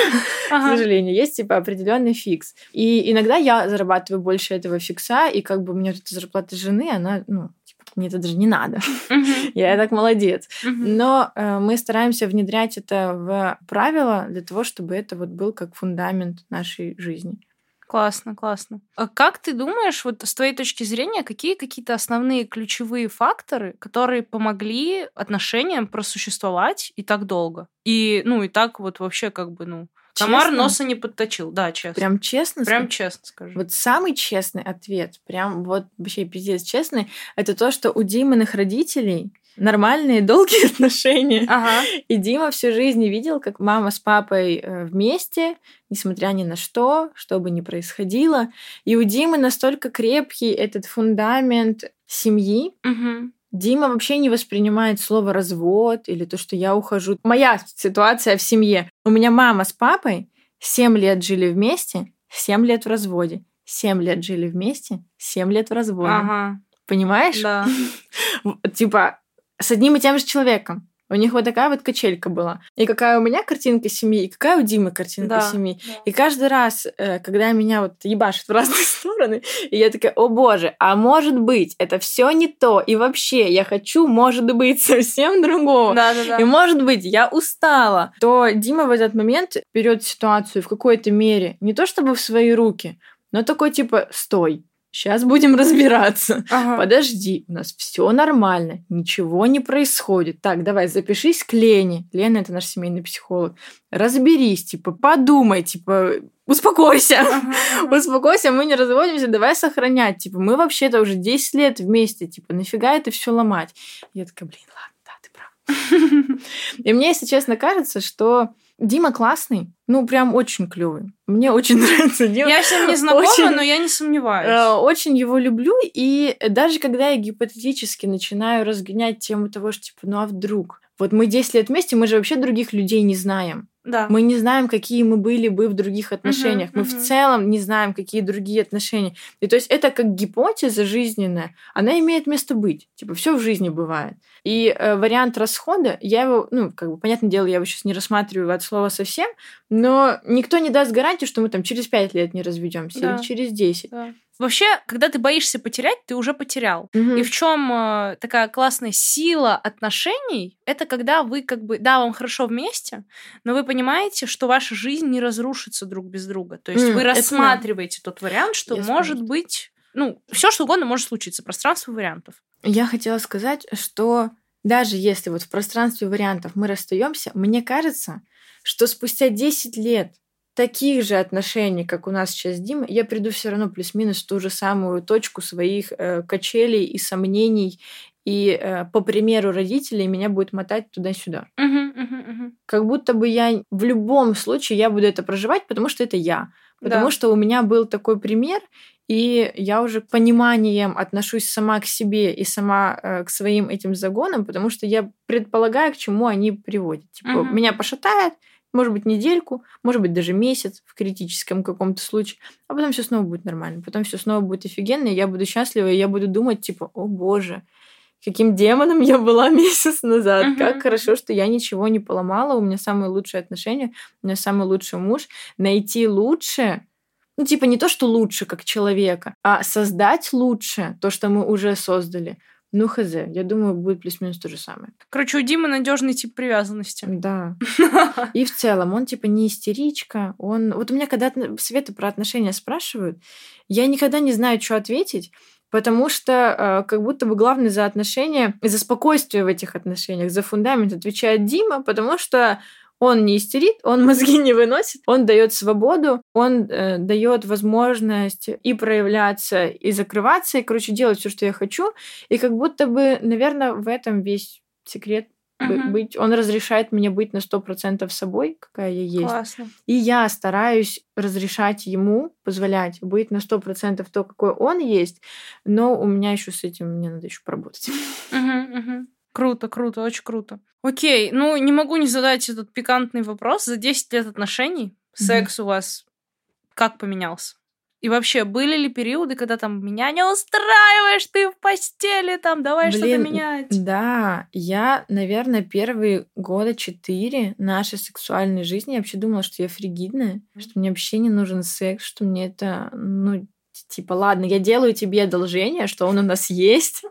к сожалению. Есть типа определенный фикс. И иногда я зарабатываю больше этого фикса, и как бы у меня эта зарплата жены, она, ну, типа, мне это даже не надо. (laughs) Я так молодец. Но э, мы стараемся внедрять это в правила для того, чтобы это вот был как фундамент нашей жизни. Классно, классно. А как ты думаешь, вот с твоей точки зрения, какие какие-то основные ключевые факторы, которые помогли отношениям просуществовать и так долго? И, ну, и так вот вообще как бы, ну, комар Честно? носа не подточил. Да, честно. Прям честно Прям сказать? честно скажу. Вот самый честный ответ, прям вот вообще пиздец честный, это то, что у Диминых родителей нормальные долгие (laughs) отношения. Ага. И Дима всю жизнь видел, как мама с папой э, вместе, несмотря ни на что, что бы ни происходило. И у Димы настолько крепкий этот фундамент семьи. Мгм. Дима вообще не воспринимает слово развод или то, что я ухожу. Моя ситуация в семье. У меня мама с папой 7 лет жили вместе, 7 лет в разводе. 7 лет жили вместе, 7 лет в разводе. Ага. Понимаешь? Да. (laughs) Типа с одним и тем же человеком. У них вот такая вот качелька была. И какая у меня картинка семьи, и какая у Димы картинка Да. семьи. Да. И каждый раз, э, когда меня вот ебашит в разные (laughs) стороны, и я такая, о боже, а может быть, это все не то, и вообще я хочу, может быть, (laughs) совсем другого. Да, да, да. И может быть, я устала, то Дима в этот момент берет ситуацию в какой-то мере не то чтобы в свои руки, но такой типа, стой, сейчас будем разбираться. (laughs) Ага. Подожди, у нас все нормально, ничего не происходит. Так, давай, запишись к Лене. Лена это наш семейный психолог. Разберись, типа, подумай, типа, успокойся. Ага, (laughs) ага. Успокойся, мы не разводимся, давай сохранять. Типа, мы вообще-то уже 10 лет вместе, типа, нафига это все ломать? Я такая, блин, ладно, да, ты прав. (laughs) И мне, если честно, кажется, что Дима классный, ну, прям очень клевый. Мне очень (laughs) нравится Дима. Я с ним не знакома, Очень- но я не Э, сомневаюсь. Очень его люблю, и даже когда я гипотетически начинаю разгонять тему того, что, типа, ну а вдруг? Вот мы 10 лет вместе, мы же вообще других людей не знаем. Да. Мы не знаем, какие мы были бы в других отношениях. мы в мгм. целом не знаем, какие другие отношения. И то есть это как гипотеза жизненная, она имеет место быть. Типа все в жизни бывает. И э, вариант расхода, я его, ну, как бы, понятное дело, я его сейчас не рассматриваю от слова совсем, но никто не даст гарантии, что мы там через 5 лет не разведемся Да. или через 10. Да. Вообще, когда ты боишься потерять, ты уже потерял. Мгм. И в чем такая классная сила отношений? Это когда вы как бы, да, вам хорошо вместе, но вы понимаете, что ваша жизнь не разрушится друг без друга. То есть М, вы это рассматриваете тот вариант, что Я может быть, ну, все что угодно может случиться, пространство вариантов. Я хотела сказать, что даже если вот в пространстве вариантов мы расстаемся, мне кажется, что спустя 10 лет таких же отношений, как у нас сейчас с Димой, я приду все равно плюс-минус в ту же самую точку своих э, качелей и сомнений. И э, по примеру родителей меня будет мотать туда-сюда. Мгм, мгм, мгм. Как будто бы я в любом случае я буду это проживать, потому что это я. Потому Да. что у меня был такой пример, и я уже пониманием отношусь сама к себе и сама э, к своим этим загонам, потому что я предполагаю, к чему они приводят. Типа, Мгм. меня пошатает, может быть, недельку, может быть, даже месяц в критическом каком-то случае, а потом все снова будет нормально, потом все снова будет офигенно, и я буду счастлива, и я буду думать, типа, о боже, каким демоном я была (laughs) месяц назад, Мгм. как хорошо, что я ничего не поломала, у меня самые лучшие отношения, у меня самый лучший муж. Найти лучше, ну, типа, не то, что лучше как человека, а создать лучше то, что мы уже создали. Ну, хз, я думаю, будет плюс-минус то же самое. Короче, у Димы надежный тип привязанности. Да. (laughs) И в целом, он типа не истеричка, он... Вот у меня, когда Светы про отношения спрашивают, я никогда не знаю, что ответить, потому что э, как будто бы главный за отношения, за спокойствие в этих отношениях, за фундамент отвечает Дима, потому что он не истерит, он (laughs) мозги не выносит, он дает свободу, он э, дает возможность и проявляться, и закрываться, и, короче, делать все, что я хочу. И как будто бы, наверное, в этом весь секрет Мгм. быть. Он разрешает мне быть на 100% собой, какая я есть. Классно. И я стараюсь разрешать ему, позволять быть на 100% то, какой он есть, но у меня еще с этим мне надо еще поработать. Мгм. Круто, круто, очень круто. Окей, ну не могу не задать этот пикантный вопрос. За 10 лет отношений секс у вас как поменялся? И вообще, были ли периоды, когда там меня не устраиваешь, ты в постели, там, давай что-то Блин, менять? Да, я, наверное, первые года четыре нашей сексуальной жизни я вообще думала, что я фригидная, что мне вообще не нужен секс, что мне это, ну, типа, ладно, я делаю тебе одолжение, что он у нас есть.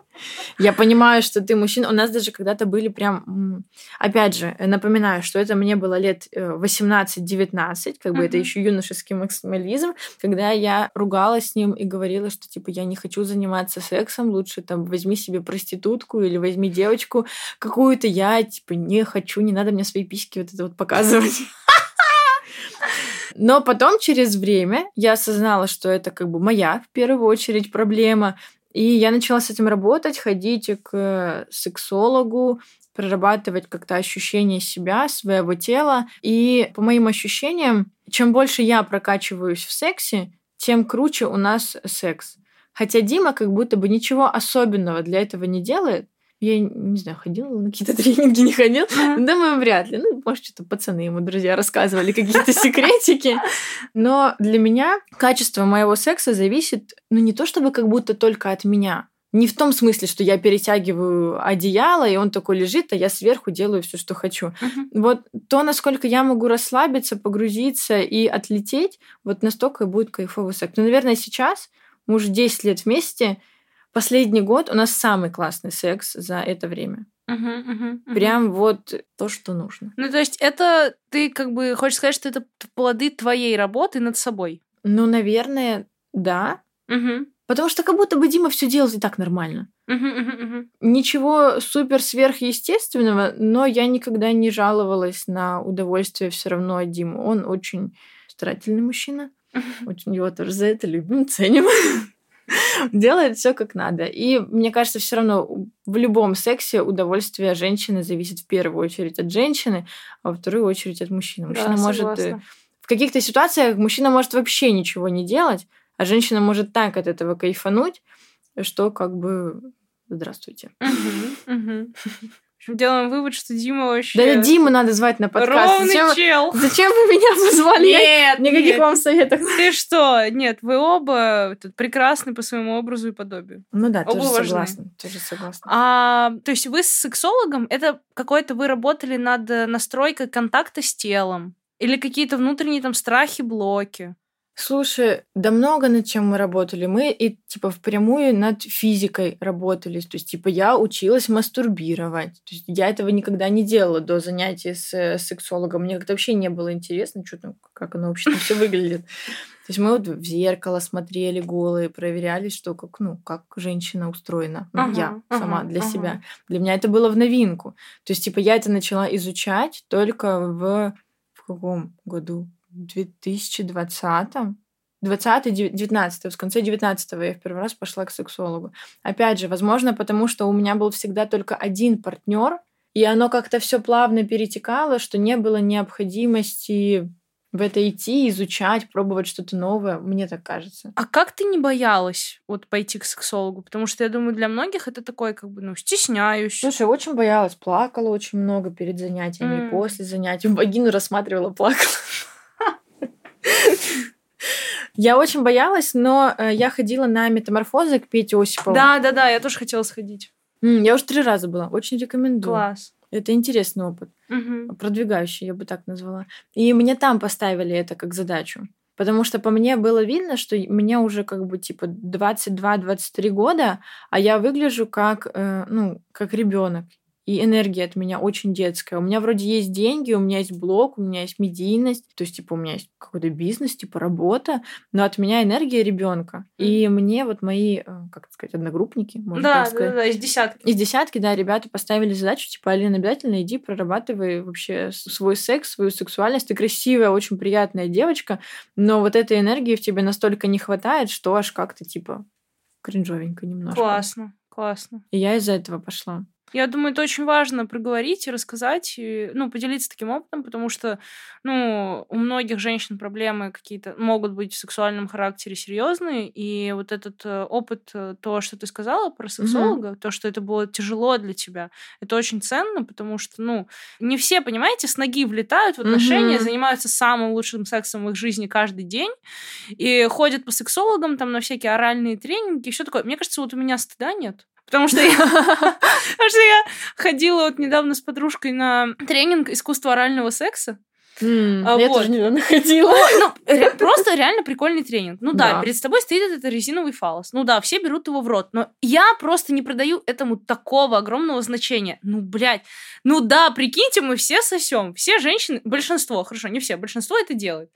Я понимаю, что ты мужчина. У нас даже когда-то были прям... Опять же, э, напоминаю, что это мне было лет э, 18-19, как бы это еще юношеский максимализм, когда я ругалась с ним и говорила, что, типа, я не хочу заниматься сексом, лучше там возьми себе проститутку или возьми девочку какую-то, я, типа, не хочу, не надо мне свои письки вот это вот показывать. (laughs) Но потом, через время, я осознала, что это как бы моя, в первую очередь, проблема. И я начала с этим работать, ходить к э, сексологу, прорабатывать как-то ощущение себя, своего тела. И по моим ощущениям, чем больше я прокачиваюсь в сексе, тем круче у нас секс. Хотя Дима как будто бы ничего особенного для этого не делает. Я не знаю, ходила на какие-то (laughs) тренинги, не ходил. Мгм. Думаю, вряд ли. Ну, может, что-то пацаны ему, друзья, рассказывали какие-то (laughs) секретики. Но для меня качество моего секса зависит, ну, не то чтобы как будто только от меня. Не в том смысле, что я перетягиваю одеяло, и он такой лежит, а я сверху делаю все, что хочу. Мгм. Вот то, насколько я могу расслабиться, погрузиться и отлететь, вот настолько и будет кайфовый секс. Ну, наверное, сейчас мы уже 10 лет вместе. Последний год у нас самый классный секс за это время. Мгм, мгм, мгм. Прям вот то, что нужно. Ну, то есть это ты как бы хочешь сказать, что это плоды твоей работы над собой? Ну, наверное, да. Мгм. Потому что как будто бы Дима все делает и так нормально. Мгм, мгм, мгм. Ничего супер сверхъестественного, но я никогда не жаловалась на удовольствие все равно от Димы. Он очень старательный мужчина. (laughs) Очень его тоже за это любим, ценим. (laughs) (laughs) Делает все как надо. И мне кажется, все равно в любом сексе удовольствие женщины зависит в первую очередь от женщины, а во вторую очередь от мужчины. Мужчина Да, может э, в каких-то ситуациях мужчина может вообще ничего не делать, а женщина может так от этого кайфануть, что как бы здравствуйте. Мгм, мгм. (laughs) Делаем вывод, что Дима вообще... Да Диму надо звать на подкаст. Ровный Зачем, чел. зачем вы меня (laughs) позвали? Нет, Никаких нет. вам советов. Ты что? Нет, вы оба тут прекрасны по своему образу и подобию. Ну да, Оба тоже важны. согласна. Тоже согласна. А, то есть вы с сексологом, это какой-то вы работали над э, настройкой контакта с телом? Или какие-то внутренние там страхи, блоки? Слушай, да много над чем мы работали. Мы и типа впрямую над физикой работали. То есть, типа, я училась мастурбировать. То есть, я этого никогда не делала до занятий с э, сексологом. Мне как-то вообще не было интересно, что там, как оно вообще все выглядит. То есть мы вот в зеркало смотрели голые, проверяли, что как, ну, как женщина устроена. Ну, Ага, я сама ага, для ага. себя. Для меня это было в новинку. То есть, типа, я это начала изучать только в, в каком году? В 2020 20 19 в конце 19 я в первый раз пошла к сексологу. Опять же, возможно, потому что у меня был всегда только один партнер, и оно как-то все плавно перетекало, что не было необходимости в это идти, изучать, пробовать что-то новое, мне так кажется. А как ты не боялась вот пойти к сексологу? Потому что я думаю, для многих это такое, как бы, ну, стесняюсь. Слушай, очень боялась, плакала очень много перед занятиями, mm. после занятий. Вагину рассматривала, плакала. Я очень боялась, но э, я ходила на метаморфозы к Пете Осипову. Да, да, да, я тоже хотела сходить. Я уже три раза была. Очень рекомендую. Класс. Это интересный опыт. Угу. Продвигающий, я бы так назвала. И мне там поставили это как задачу. Потому что по мне было видно, что мне уже как бы типа 22-23 года, а я выгляжу как, э, ну, как ребенок и энергия от меня очень детская. У меня вроде есть деньги, у меня есть блог, у меня есть медийность, то есть, типа, у меня есть какой-то бизнес, типа, работа, но от меня энергия ребенка. И мне вот мои, э, как сказать, одногруппники, можно да, так сказать. Да, да, из десятки. Из десятки, да, ребята поставили задачу, типа, Алина, обязательно иди, прорабатывай вообще свой секс, свою сексуальность. Ты красивая, очень приятная девочка, но вот этой энергии в тебе настолько не хватает, что аж как-то, типа, кринжовенько немножко. Классно, классно. И я из-за этого пошла. Я думаю, это очень важно проговорить и рассказать, и, ну, поделиться таким опытом, потому что, ну, у многих женщин проблемы какие-то могут быть в сексуальном характере серьезные, и вот этот э, опыт, э, то, что ты сказала про сексолога, mm-hmm. то, что это было тяжело для тебя, это очень ценно, потому что, ну, не все, понимаете, с ноги влетают в отношения, mm-hmm. занимаются самым лучшим сексом в их жизни каждый день, и ходят по сексологам там на всякие оральные тренинги и все такое. Мне кажется, вот у меня стыда нет. Потому что, я, (laughs) потому что я ходила вот недавно с подружкой на тренинг искусства орального секса. Mm, а, я вот. тоже недавно ходила. Ну, ре- просто реально прикольный тренинг. Ну да, да, перед тобой стоит этот резиновый фалос. Ну да, все берут его в рот. Но я просто не продаю этому такого огромного значения. Ну, блядь. Ну да, прикиньте, мы все сосем. Все женщины, большинство, хорошо, не все, большинство это делает.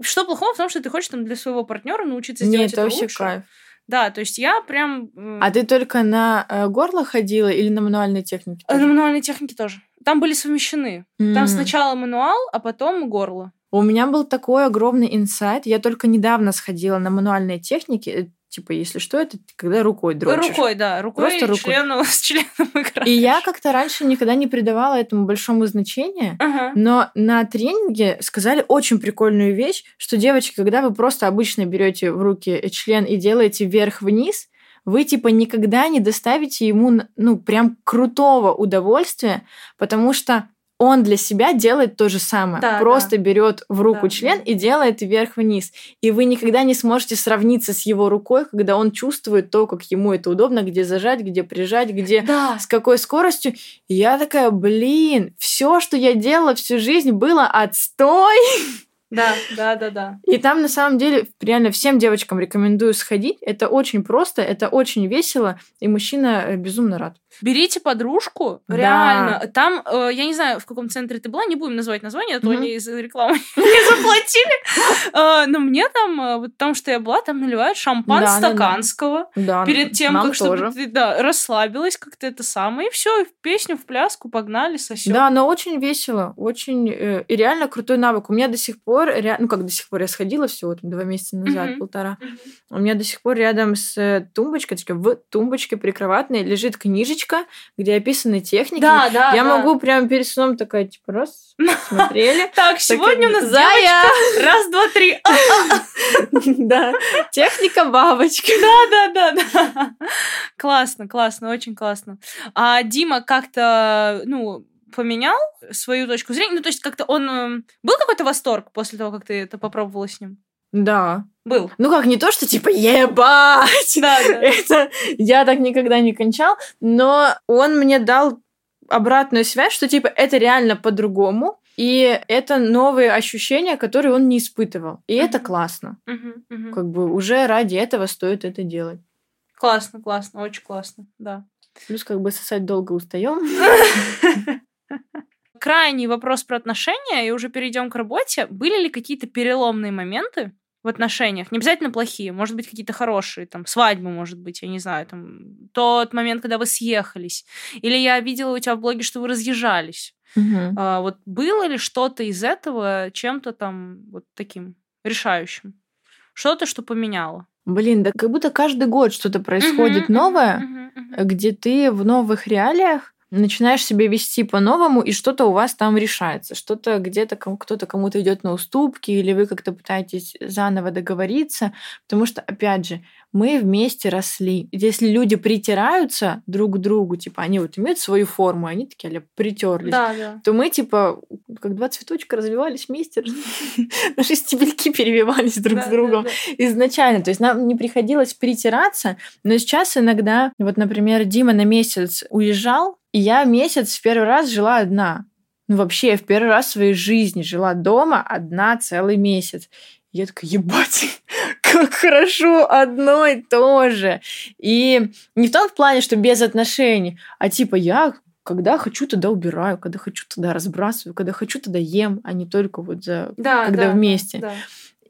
Что плохого в том, что ты хочешь там для своего партнера научиться сделать Нет, это, это вообще лучше? кайф. Да, то есть я прям... А ты только на э, горло ходила или на мануальной технике? Тоже? На мануальной технике тоже. Там были совмещены. Mm. Там сначала мануал, а потом горло. У меня был такой огромный инсайт. Я только недавно сходила на мануальные техники. Типа, если что, это когда рукой дрочишь. Рукой, да. Рукой, Просто рукой. Членом, (laughs) с членом играешь. И я как-то раньше никогда не придавала этому большому значения, ага. но на тренинге сказали очень прикольную вещь, что, девочки, когда вы просто обычно берете в руки член и делаете вверх-вниз, вы типа никогда не доставите ему, ну, прям крутого удовольствия, потому что он для себя делает то же самое. Да, Просто да. берет в руку да, член и делает вверх-вниз. И вы никогда не сможете сравниться с его рукой, когда он чувствует то, как ему это удобно, где зажать, где прижать, где да. с какой скоростью. И я такая, блин, все, что я делала всю жизнь, было отстой. (laughs) Да, да, да, да. И там на самом деле реально всем девочкам рекомендую сходить. Это очень просто, это очень весело, и мужчина э, безумно рад. Берите подружку, да. реально. Там, э, я не знаю, в каком центре ты была, не будем называть название, а то mm-hmm. они из рекламы (laughs) не заплатили. Э, но мне там, э, вот там, что я была, там наливают шампан стаканского. Перед тем, как чтобы ты расслабилась как-то это самое. И все, в песню, в пляску погнали, сосем. Да, но очень весело, очень... И реально крутой навык. У меня до сих пор, ну как до сих пор, я сходила всего два месяца назад, полтора. У меня до сих пор рядом с тумбочкой, в тумбочке прикроватной лежит книжечка, где описаны техники. Да, да. Я да. могу прямо перед сном такая, типа, раз, (laughs) смотрели. Так, сегодня у нас Зая. Раз, два, три. (laughs) (laughs) Да, техника бабочки. Да, да, да, да. Классно, классно, очень классно. А Дима как-то, ну, поменял свою точку зрения? Ну, то есть как-то он... Эм, был какой-то восторг после того, как ты это попробовала с ним? Да. Был. Ну как, не то, что типа ебать! Да, да. (laughs) Это я так никогда не кончал, но он мне дал обратную связь, что типа это реально по-другому, и это новые ощущения, которые он не испытывал. И uh-huh. это классно. Uh-huh, uh-huh. Как бы уже ради этого стоит это делать. Классно, классно, очень классно, да. Плюс как бы сосать долго устаем. (laughs) (laughs) Крайний вопрос про отношения, и уже перейдем к работе. Были ли какие-то переломные моменты, в отношениях. Не обязательно плохие, может быть, какие-то хорошие, там, свадьбы, может быть, я не знаю, там, тот момент, когда вы съехались. Или я видела у тебя в блоге, что вы разъезжались. Угу. А, вот было ли что-то из этого чем-то там вот таким решающим? Что-то, что поменяло? Блин, да как будто каждый год что-то происходит uh-huh, новое, uh-huh, uh-huh, где ты в новых реалиях начинаешь себя вести по-новому, и что-то у вас там решается, что-то где-то кто-то кому-то идет на уступки, или вы как-то пытаетесь заново договориться, потому что, опять же, мы вместе росли. Если люди притираются друг к другу, типа они вот имеют свою форму, они такие аля притерлись, Да, да. то мы типа как два цветочка развивались вместе, (laughs) наши стебельки перевивались друг с другом изначально. То есть нам не приходилось притираться, но сейчас иногда, вот, например, Дима на месяц уезжал, и я месяц в первый раз жила одна. Ну, вообще, я в первый раз в своей жизни жила дома одна целый месяц. И Я такая, ебать, (laughs) как хорошо одно и то же. И не в том плане, что без отношений, а типа я когда хочу, тогда убираю, когда хочу, тогда разбрасываю, когда хочу, тогда ем, а не только вот за Да, когда да, вместе. да.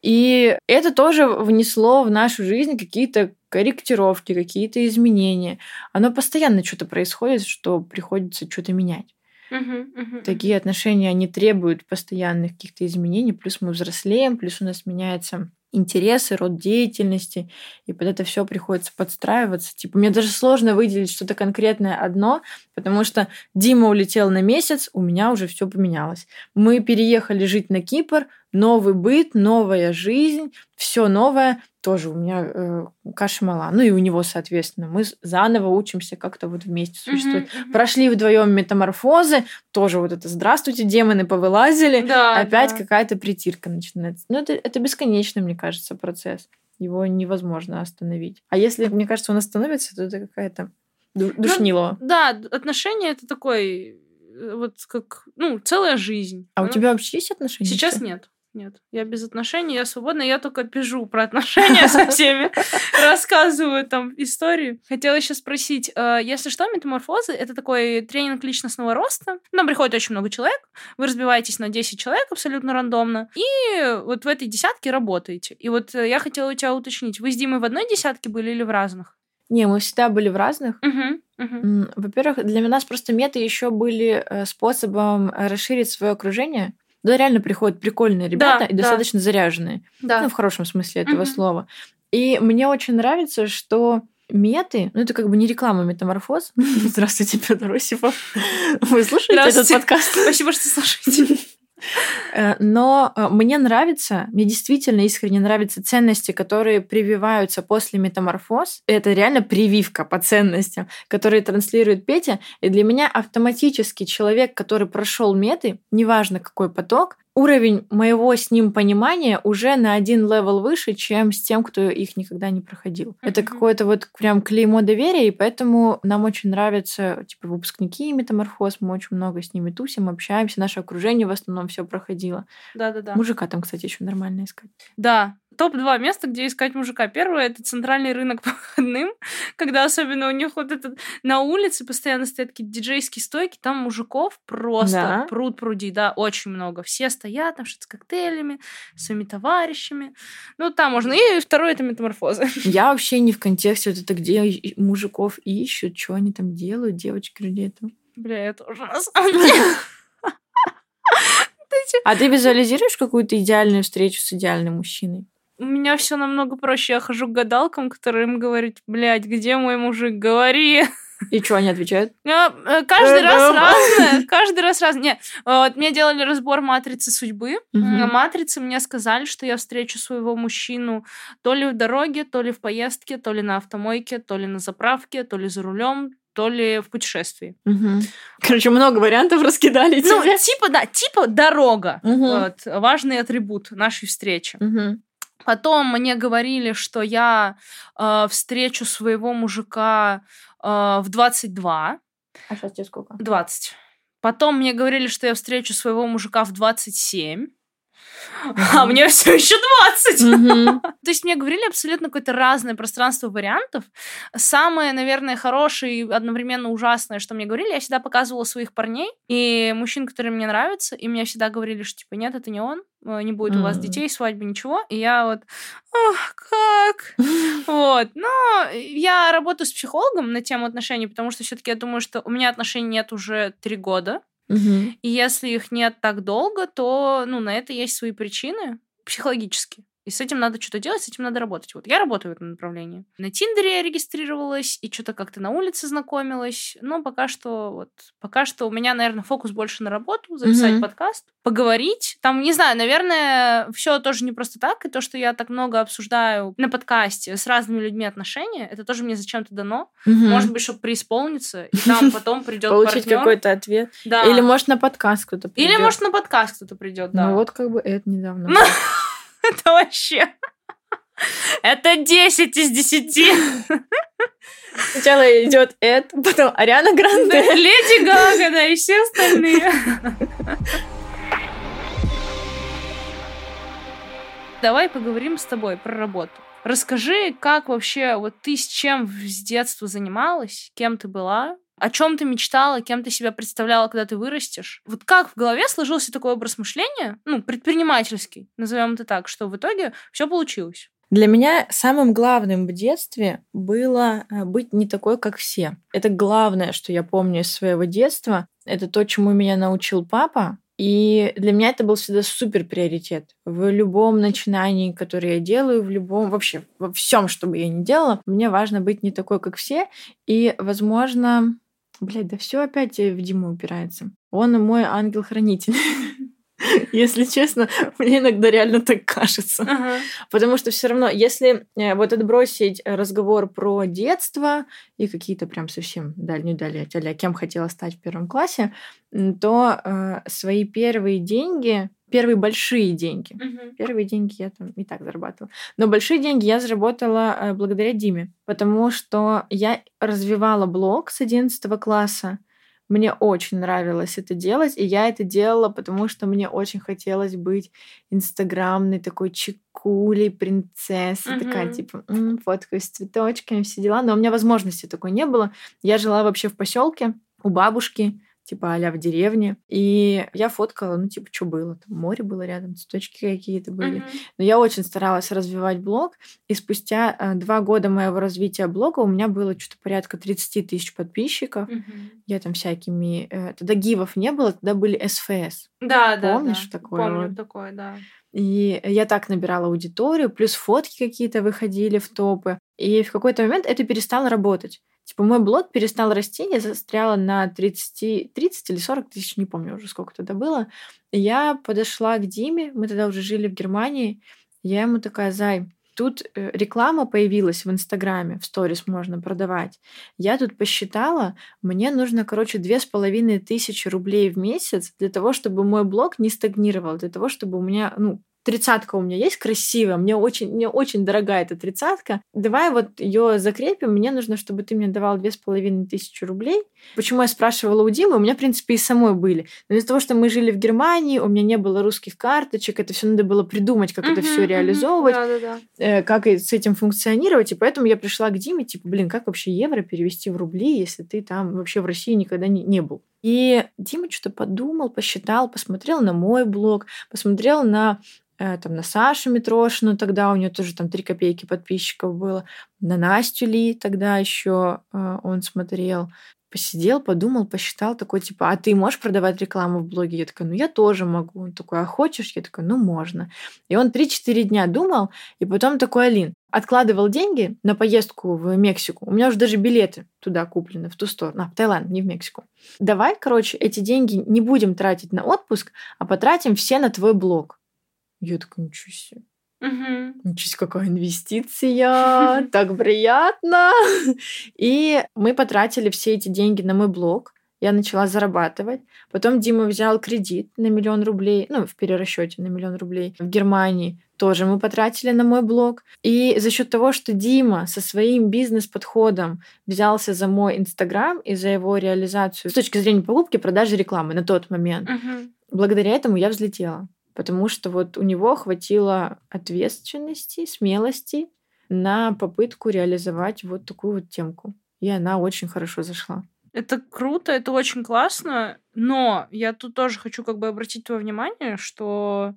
И это тоже внесло в нашу жизнь какие-то корректировки, какие-то изменения. Оно постоянно что-то происходит, что приходится что-то менять. Такие отношения, они требуют постоянных каких-то изменений, плюс мы взрослеем, плюс у нас меняются интересы, род деятельности, и под это все приходится подстраиваться. Типа, мне даже сложно выделить что-то конкретное одно, потому что Дима улетел на месяц, у меня уже все поменялось. Мы переехали жить на Кипр, новый быт, новая жизнь, все новое, тоже у меня э, каша мала. Ну и у него, соответственно. Мы заново учимся как-то вот вместе существовать. Мгм. Прошли вдвоем метаморфозы, тоже вот это «Здравствуйте, демоны повылазили», Да, опять да. какая-то притирка начинается. Ну, это, это бесконечный, мне кажется, процесс. Его невозможно остановить. А если, мне кажется, он остановится, то это какая-то ду- Ну, душнилова. Да, отношения это такой, э, вот как, ну, целая жизнь. А у Ну, тебя вообще есть отношения? Сейчас Всё? нет. Нет, я без отношений, я свободна, я только пижу про отношения со (laughs) всеми, рассказываю там истории. Хотела еще спросить, э, если что, метаморфозы — это такой тренинг личностного роста. Нам приходит очень много человек, вы разбиваетесь на 10 человек абсолютно рандомно, и вот в этой десятке работаете. И вот э, я хотела у тебя уточнить, вы с Димой в одной десятке были или в разных? Не, мы всегда были в разных. Мгм. М, Во-первых, для нас просто меты еще были э, способом расширить свое окружение. Да, реально приходят прикольные ребята и да. достаточно заряженные. Да. Ну, в хорошем смысле этого Мгм. слова. И мне очень нравится, что меты, ну это как бы не реклама метаморфоз. (laughs) Здравствуйте, Петр Осипов. Вы слушаете этот подкаст? Спасибо, что слушаете. (laughs) Э, Но э, мне нравится, мне действительно искренне нравятся ценности, которые прививаются после метаморфоз. Это реально прививка по ценностям, которые транслирует Петя. И для меня автоматически человек, который прошел меты, неважно какой поток, уровень моего с ним понимания уже на один level выше, чем с тем, кто их никогда не проходил. Это Мгм. какое-то вот прям клеймо доверия, и поэтому нам очень нравятся типа выпускники метаморфоз, мы очень много с ними тусим, общаемся, наше окружение в основном все проходило. Да-да-да. Мужика там, кстати, еще нормально искать. Да, топ-2 места, где искать мужика. Первое это центральный рынок (laughs) по выходным, когда особенно у них вот этот на улице постоянно стоят какие-то диджейские стойки, там мужиков просто Да. пруд пруди, да, очень много. Все стоят там что-то с коктейлями, своими товарищами. Ну, там можно. И второе это метаморфозы. (laughs) Я вообще не в контексте вот это, где мужиков ищут, что они там делают, девочки людей там. Бля, самом деле. (laughs) А ты визуализируешь какую-то идеальную встречу с идеальным мужчиной? У меня все намного проще. Я хожу к гадалкам, которые им говорят, блядь, где мой мужик, говори. И что они отвечают? (laughs) А, э, Каждый раз Э-э-э. разное. Каждый раз разное. Не, вот мне делали разбор матрицы судьбы. На матрице мне сказали, что я встречу своего мужчину то ли в дороге, то ли в поездке, то ли на автомойке, то ли на заправке, то ли за рулем, то ли в путешествии. Мгм. Короче, много вариантов раскидали Ну, тебе. типа, да, типа дорога. Мгм. Вот, важный атрибут нашей встречи. Мгм. Потом мне говорили, что я э, встречу своего мужика э, в 22. А сейчас тебе сколько? 20. Потом мне говорили, что я встречу своего мужика в 27. А мне все еще 20. Мгм. (laughs) То есть мне говорили абсолютно какое-то разное пространство вариантов. Самое, наверное, хорошее и одновременно ужасное, что мне говорили, я всегда показывала своих парней и мужчин, которые мне нравятся, и мне всегда говорили, что типа нет, это не он, э, не будет у вас детей, свадьбы, ничего. И я вот, ах, как? (laughs) Вот. Но я работаю с психологом на тему отношений, потому что все-таки я думаю, что у меня отношений нет уже три года. Мгм. И если их нет так долго, то ну, на это есть свои причины психологические. И с этим надо что-то делать, с этим надо работать. Вот я работаю в этом направлении. На Тиндере я регистрировалась и что-то как-то на улице знакомилась. Но пока что вот пока что у меня, наверное, фокус больше на работу, записать mm-hmm. подкаст, поговорить. Там, не знаю, наверное, все тоже не просто так. И то, что я так много обсуждаю на подкасте с разными людьми отношения, это тоже мне зачем-то дано. Mm-hmm. Может быть, чтобы преисполниться, и (laughs) там потом придет Получить какой-то ответ. Да. Или, может, на подкаст кто-то придет. Или, может, на подкаст кто-то придет, да. Ну вот как бы это недавно. (laughs) (laughs) Это вообще... Это 10 из 10. Сначала идет Эд, потом Ариана Гранде. Леди Гага, да, и все остальные. Давай поговорим с тобой про работу. Расскажи, как вообще, вот ты с чем с детства занималась, кем ты была, о чем ты мечтала, кем ты себя представляла, когда ты вырастешь. Вот как в голове сложился такой образ мышления, ну, предпринимательский, назовем это так, что в итоге все получилось? Для меня самым главным в детстве было э, быть не такой, как все. Это главное, что я помню из своего детства. Это то, чему меня научил папа. И для меня это был всегда супер приоритет. В любом начинании, которое я делаю, в любом, вообще, во всем, что бы я ни делала, мне важно быть не такой, как все. И, возможно, Блять, да все опять в Диму упирается. Он мой ангел-хранитель. (laughs) Если честно, мне иногда реально так кажется. Ага. Потому что все равно, если э, вот отбросить разговор про детство и какие-то прям совсем дальнюю дали, а кем хотела стать в первом классе, то э, свои первые деньги первые большие деньги. Угу. Первые деньги я там и так зарабатывала. Но большие деньги я заработала э, благодаря Диме, потому что я развивала блог с 11 класса. Мне очень нравилось это делать, и я это делала, потому что мне очень хотелось быть инстаграмной такой чекулей, принцессой, угу. такая типа м-м, фоткаюсь с цветочками, все дела. Но у меня возможности такой не было. Я жила вообще в поселке у бабушки, типа а в деревне. И я фоткала, ну, типа, что было. Там море было рядом, цветочки какие-то были. Mm-hmm. Но я очень старалась развивать блог. И спустя э, два года моего развития блога у меня было что-то порядка 30 тысяч подписчиков. Mm-hmm. Я там всякими... Э, тогда гивов не было, тогда были СФС. Да, да, Помнишь да. такое? Помню вот? такое, да. И я так набирала аудиторию, плюс фотки какие-то выходили в топы. И в какой-то момент это перестало работать. Типа мой блог перестал расти, я застряла на 30, 30 или 40 тысяч, не помню уже сколько тогда было. Я подошла к Диме, мы тогда уже жили в Германии, я ему такая, Зай, тут э, реклама появилась в Инстаграме, в сторис можно продавать. Я тут посчитала, мне нужно, короче, две с половиной тысячи рублей в месяц для того, чтобы мой блог не стагнировал, для того, чтобы у меня, ну, тридцатка у меня есть красивая, мне очень, мне очень дорогая эта тридцатка. Давай вот ее закрепим. Мне нужно, чтобы ты мне давал две с половиной тысячи рублей. Почему я спрашивала у Димы? У меня, в принципе, и самой были. Но из-за того, что мы жили в Германии, у меня не было русских карточек, это все надо было придумать, как uh-huh, это все реализовывать, uh-huh, да, да, да. Как с этим функционировать. И поэтому я пришла к Диме, типа, блин, как вообще евро перевести в рубли, если ты там вообще в России никогда не, не был? И Дима что-то подумал, посчитал, посмотрел на мой блог, посмотрел на Э, там на Сашу Митрошину, тогда у нее тоже там 3 копейки подписчиков было, на Настю Ли тогда еще э, он смотрел, посидел, подумал, посчитал, такой типа, а ты можешь продавать рекламу в блоге? Я такая, ну я тоже могу. Он такой, а хочешь? Я такая, ну можно. И он 3-4 дня думал, и потом такой, Алин, откладывал деньги на поездку в Мексику. У меня уже даже билеты туда куплены, в ту сторону, а, в Таиланд, не в Мексику. Давай, короче, эти деньги не будем тратить на отпуск, а потратим все на твой блог. Я такая, ничего себе. Угу. Ничего себе, какая инвестиция, (laughs) так приятно. И мы потратили все эти деньги на мой блог. Я начала зарабатывать. Потом Дима взял кредит на миллион рублей, ну, в перерасчете на миллион рублей в Германии. Тоже мы потратили на мой блог. И за счет того, что Дима со своим бизнес-подходом взялся за мой Инстаграм и за его реализацию с точки зрения покупки, продажи, рекламы на тот момент, угу. благодаря этому я взлетела потому что вот у него хватило ответственности, смелости на попытку реализовать вот такую вот темку. И она очень хорошо зашла. Это круто, это очень классно, но я тут тоже хочу как бы обратить твое внимание, что,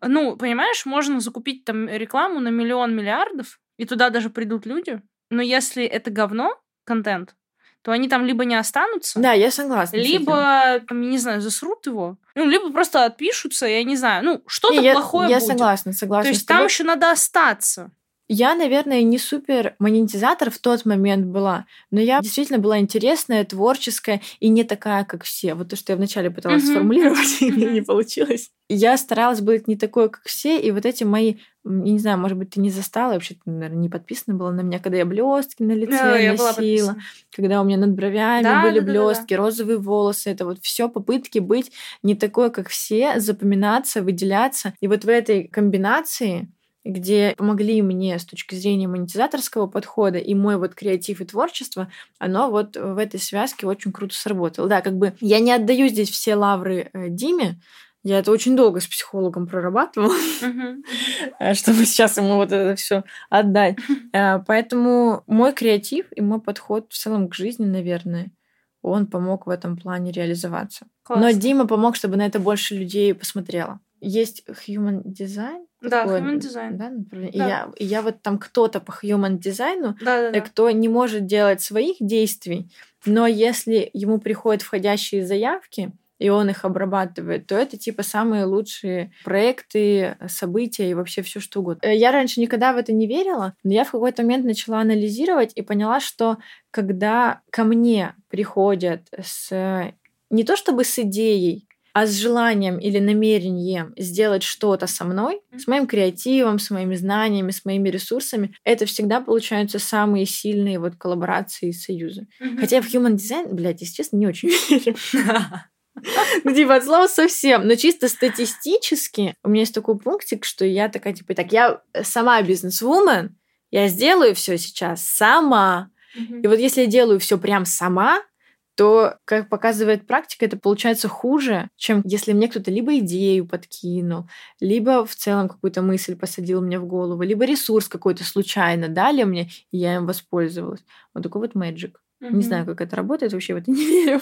ну, понимаешь, можно закупить там рекламу на миллион миллиардов, и туда даже придут люди, но если это говно, контент, то они там либо не останутся. Да, я согласна. Либо, там, я не знаю, засрут его. Ну, либо просто отпишутся, я не знаю. Ну, что-то я, плохое я будет. согласна, согласна. То есть там еще надо остаться. Я, наверное, не супер монетизатор в тот момент была, но я действительно была интересная, творческая и не такая, как все. Вот то, что я вначале пыталась Мгм. сформулировать, (laughs) и Мгм. не получилось. Я старалась быть не такой, как все, и вот эти мои, я не знаю, может быть, ты не застала, вообще, ты, наверное, не подписана была на меня, когда я блестки на лице Да, была носила, когда у меня над бровями Да, были да, да, да, да. блестки, розовые волосы, это вот все попытки быть не такой, как все, запоминаться, выделяться. И вот в этой комбинации где помогли мне с точки зрения монетизаторского подхода и мой вот креатив и творчество, оно вот в этой связке очень круто сработало. Да, как бы я не отдаю здесь все лавры э, Диме, я это очень долго с психологом прорабатывала, э, чтобы сейчас ему вот это все отдать. (laughs) Э, Поэтому мой креатив и мой подход в целом к жизни, наверное, он помог в этом плане реализоваться. Но. Дима помог, чтобы на это больше людей посмотрело. Есть human design. Да, такое, human design. Да, направление. И Да. я, и я вот там кто-то по human дизайну, Да, да, да. кто не может делать своих действий, но если ему приходят входящие заявки, и он их обрабатывает, то это типа самые лучшие проекты, события и вообще все что угодно. Э, Я раньше никогда в это не верила, но я в какой-то момент начала анализировать и поняла, что когда ко мне приходят с э, не то чтобы с идеей, а с желанием или намерением сделать что-то со мной, с моим креативом, с моими знаниями, с моими ресурсами, это всегда получаются самые сильные вот коллаборации и союзы. Мгм. Хотя в human design, блядь, если честно, не очень верю. Ну, типа, от слова совсем. Но чисто статистически у меня есть такой пунктик, что я такая, типа, так, я сама бизнес-вумен, я сделаю все сейчас сама. И вот если я делаю все прям сама, то, как показывает практика, это получается хуже, чем если мне кто-то либо идею подкинул, либо в целом какую-то мысль посадил мне в голову, либо ресурс какой-то случайно дали мне, и я им воспользовалась. Вот такой вот magic. Не Мгм. знаю, как это работает, вообще в это (laughs) не верю.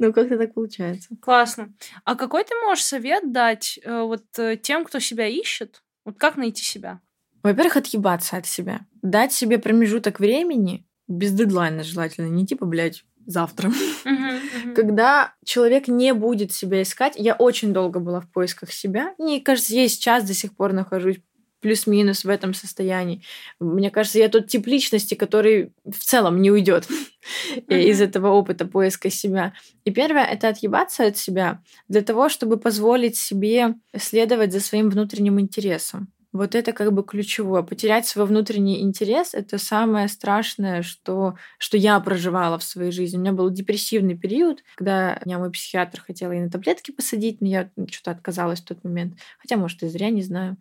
Но как-то так получается. Классно. А какой ты можешь совет дать э, вот э, тем, кто себя ищет? Вот как найти себя? Во-первых, отъебаться от себя. Дать себе промежуток времени, без дедлайна желательно, не типа, блядь, завтра. (laughs) Когда человек не будет себя искать, я очень долго была в поисках себя. Мне кажется, я и сейчас до сих пор нахожусь плюс-минус в этом состоянии. Мне кажется, я тот тип личности, который в целом не уйдет (laughs) из этого опыта поиска себя. И первое это отъебаться от себя для того, чтобы позволить себе следовать за своим внутренним интересом. Вот это как бы ключевое. Потерять свой внутренний интерес — это самое страшное, что, что я проживала в своей жизни. У меня был депрессивный период, когда меня мой психиатр хотел и на таблетки посадить, но я что-то отказалась в тот момент. Хотя, может, и зря, не знаю.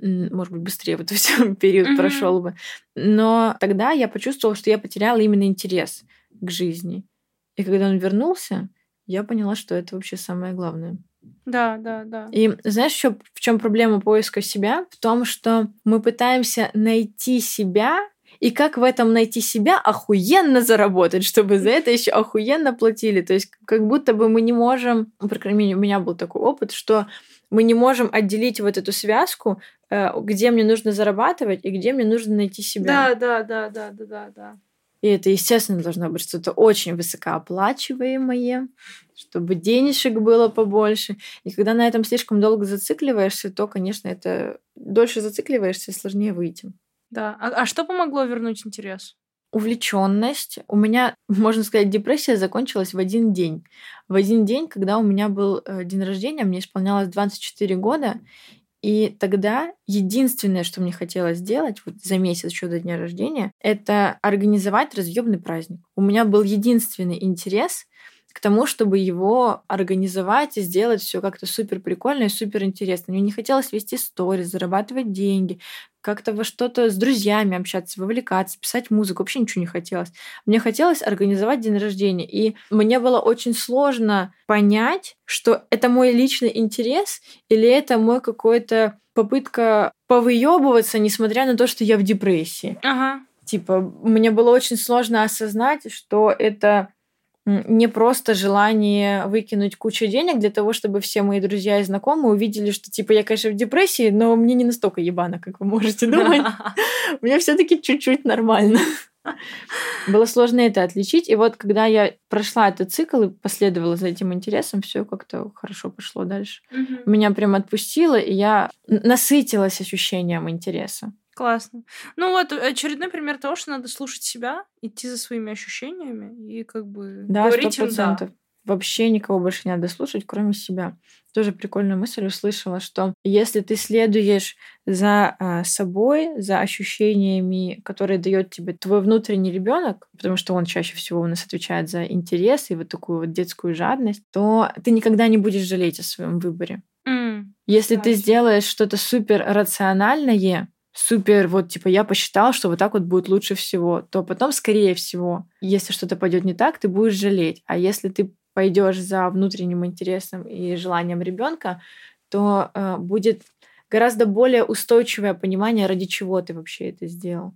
Может быть, быстрее вот (laughs) все период Мгм. прошел бы. Но тогда я почувствовала, что я потеряла именно интерес к жизни. И когда он вернулся, я поняла, что это вообще самое главное. Да, да, да. И знаешь, еще в чем проблема поиска себя? В том, что мы пытаемся найти себя, и как в этом найти себя охуенно заработать, чтобы за это еще охуенно платили. То есть как будто бы мы не можем, ну, по крайней мере, у меня был такой опыт, что мы не можем отделить вот эту связку, э, где мне нужно зарабатывать и где мне нужно найти себя. Да, да, да, да, да, да, да. И это, естественно, должно быть что-то очень высокооплачиваемое, чтобы денежек было побольше. И когда на этом слишком долго зацикливаешься, то, конечно, это дольше зацикливаешься, сложнее выйти. Да. А, а что помогло вернуть интерес? Увлеченность. У меня, можно сказать, депрессия закончилась в один день. В один день, когда у меня был э, день рождения, мне исполнялось 24 года, и тогда единственное, что мне хотелось сделать вот за месяц еще до дня рождения, это организовать разъемный праздник. У меня был единственный интерес к тому, чтобы его организовать и сделать все как-то супер прикольно и супер интересно. Мне не хотелось вести сторис, зарабатывать деньги, как-то во что-то с друзьями общаться, вовлекаться, писать музыку. Вообще ничего не хотелось. Мне хотелось организовать день рождения. И мне было очень сложно понять, что это мой личный интерес или это мой какой-то попытка повыебываться, несмотря на то, что я в депрессии. Ага. Типа, мне было очень сложно осознать, что это не просто желание выкинуть кучу денег для того, чтобы все мои друзья и знакомые увидели, что, типа, я, конечно, в депрессии, но мне не настолько ебано, как вы можете думать. (laughs) (laughs) Мне все таки чуть-чуть нормально. (laughs) Было сложно это отличить. И вот когда я прошла этот цикл и последовала за этим интересом, все как-то хорошо пошло дальше. Меня прям отпустило, и я насытилась ощущением интереса. Классно. Ну вот очередной пример того, что надо слушать себя, идти за своими ощущениями и как бы Да, говорить им да. Вообще никого больше не надо слушать, кроме себя. Тоже прикольную мысль услышала, что если ты следуешь за а, собой, за ощущениями, которые дает тебе твой внутренний ребенок, потому что он чаще всего у нас отвечает за интерес и вот такую вот детскую жадность, то ты никогда не будешь жалеть о своем выборе. М, Если ты Точно. сделаешь что-то супер рациональное, супер, вот типа я посчитал, что вот так вот будет лучше всего, то потом, скорее всего, если что-то пойдет не так, ты будешь жалеть. А если ты пойдешь за внутренним интересом и желанием ребенка, то э, будет гораздо более устойчивое понимание, ради чего ты вообще это сделал.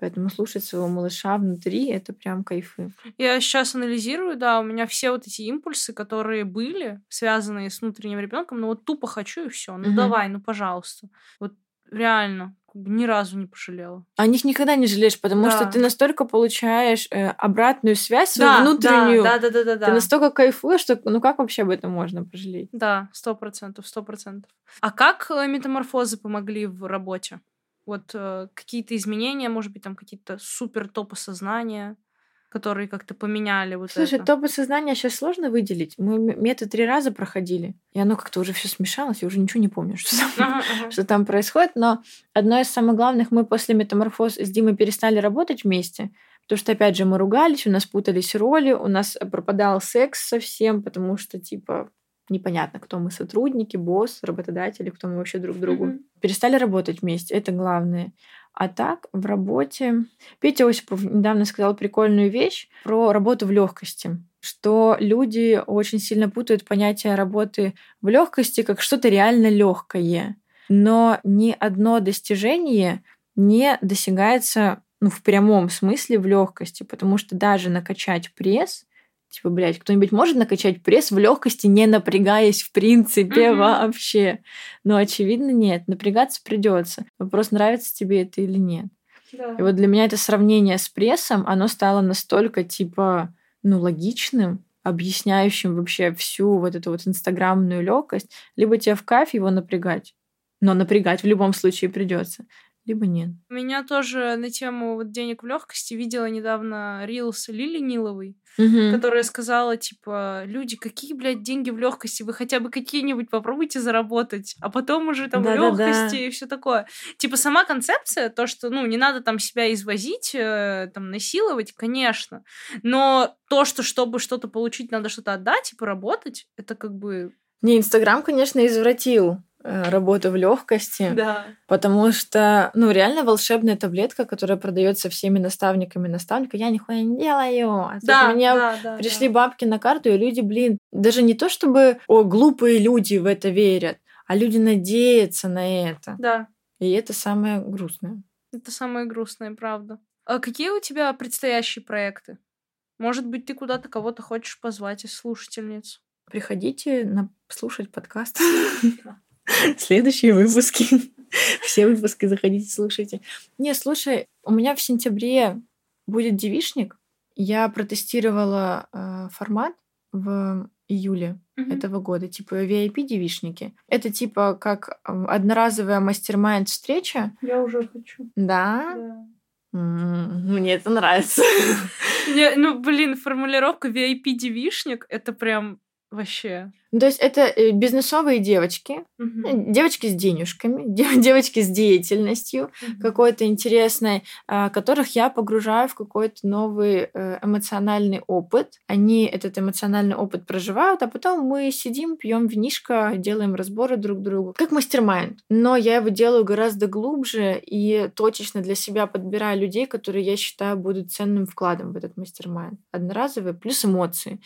Поэтому слушать своего малыша внутри это прям кайфы. Я сейчас анализирую, да, у меня все вот эти импульсы, которые были связанные с внутренним ребенком, ну вот тупо хочу и все. Ну Мгм. давай, ну пожалуйста. Вот реально, ни разу не пожалела. О них никогда не жалеешь, потому что Да. ты настолько получаешь э, обратную связь свою Да, внутреннюю. Да, да, да, да, да. Ты настолько кайфуешь, что ну как вообще об этом можно пожалеть? Да, сто процентов, сто процентов. А как э, метаморфозы помогли в работе? Вот э, какие-то изменения, может быть, там какие-то супер топы сознания, которые как-то поменяли вот Слушай, это. топы сознания сейчас сложно выделить. Мы м- метод три раза проходили, и оно как-то уже все смешалось, я уже ничего не помню, (laughs) что там, Ага, ага. что там происходит. Но одно из самых главных, мы после метаморфоз с Димой перестали работать вместе, потому что, опять же, мы ругались, у нас путались роли, у нас пропадал секс совсем, потому что, типа, непонятно, кто мы, сотрудники, босс, работодатели, кто мы вообще друг другу. Перестали работать вместе, это главное. А так, в работе... Петя Осипов недавно сказал прикольную вещь про работу в легкости что люди очень сильно путают понятие работы в легкости как что-то реально легкое. Но ни одно достижение не достигается ну, в прямом смысле в легкости, потому что даже накачать пресс, типа, блядь, кто-нибудь может накачать пресс в легкости, не напрягаясь в принципе Мгм. вообще? Но очевидно нет, напрягаться придется. Вопрос, нравится тебе это или нет. Да. И вот для меня это сравнение с прессом, оно стало настолько, типа, ну, логичным, объясняющим вообще всю вот эту вот инстаграмную легкость. Либо тебе в кайф его напрягать, но напрягать в любом случае придется, либо нет. Меня тоже на тему вот денег в легкости видела недавно Рилс Лили Ниловой, Мгм. которая сказала, типа, люди, какие, блядь, деньги в легкости? Вы хотя бы какие-нибудь попробуйте заработать, а потом уже там Да-да-да. легкости и все такое. Типа, сама концепция, то, что, ну, не надо там себя извозить, э, там, насиловать, конечно, но то, что чтобы что-то получить, надо что-то отдать и поработать, это как бы... Не, Инстаграм, конечно, извратил работу в легкости, Да. потому что, ну, реально волшебная таблетка, которая продается всеми наставниками наставника, я нихуя не делаю. А Да, мне да, да, пришли да. бабки на карту, и люди, блин, даже не то чтобы, о, глупые люди в это верят, а люди надеются на это. Да, И это самое грустное. это самое грустное, правда. А какие у тебя предстоящие проекты? Может быть, ты куда-то кого-то хочешь позвать из слушательниц? Приходите на слушать подкаст. (laughs) (laughs) Следующие выпуски. (laughs) Все выпуски заходите, слушайте. Не, слушай, у меня в сентябре будет девишник. Я протестировала э, формат в июле Мгм. этого года, типа VIP-девишники. Это типа как э, одноразовая мастер-майнд встреча. Я уже хочу. Да, Да. Мне это нравится. Не, ну, блин, формулировка VIP-девишник, это прям вообще... Ну, То есть это э, бизнесовые девочки, э, девочки с денежками, (laughs) дев- девочки с деятельностью, Мгм. какой-то интересной, а, которых я погружаю в какой-то новый э, эмоциональный опыт. Они этот эмоциональный опыт проживают, а потом мы сидим, пьем винишко, делаем разборы друг другу. Как мастер-майнд. Но я его делаю гораздо глубже и точечно для себя подбираю людей, которые я считаю будут ценным вкладом в этот мастер-майнд. Одноразовые плюс эмоции.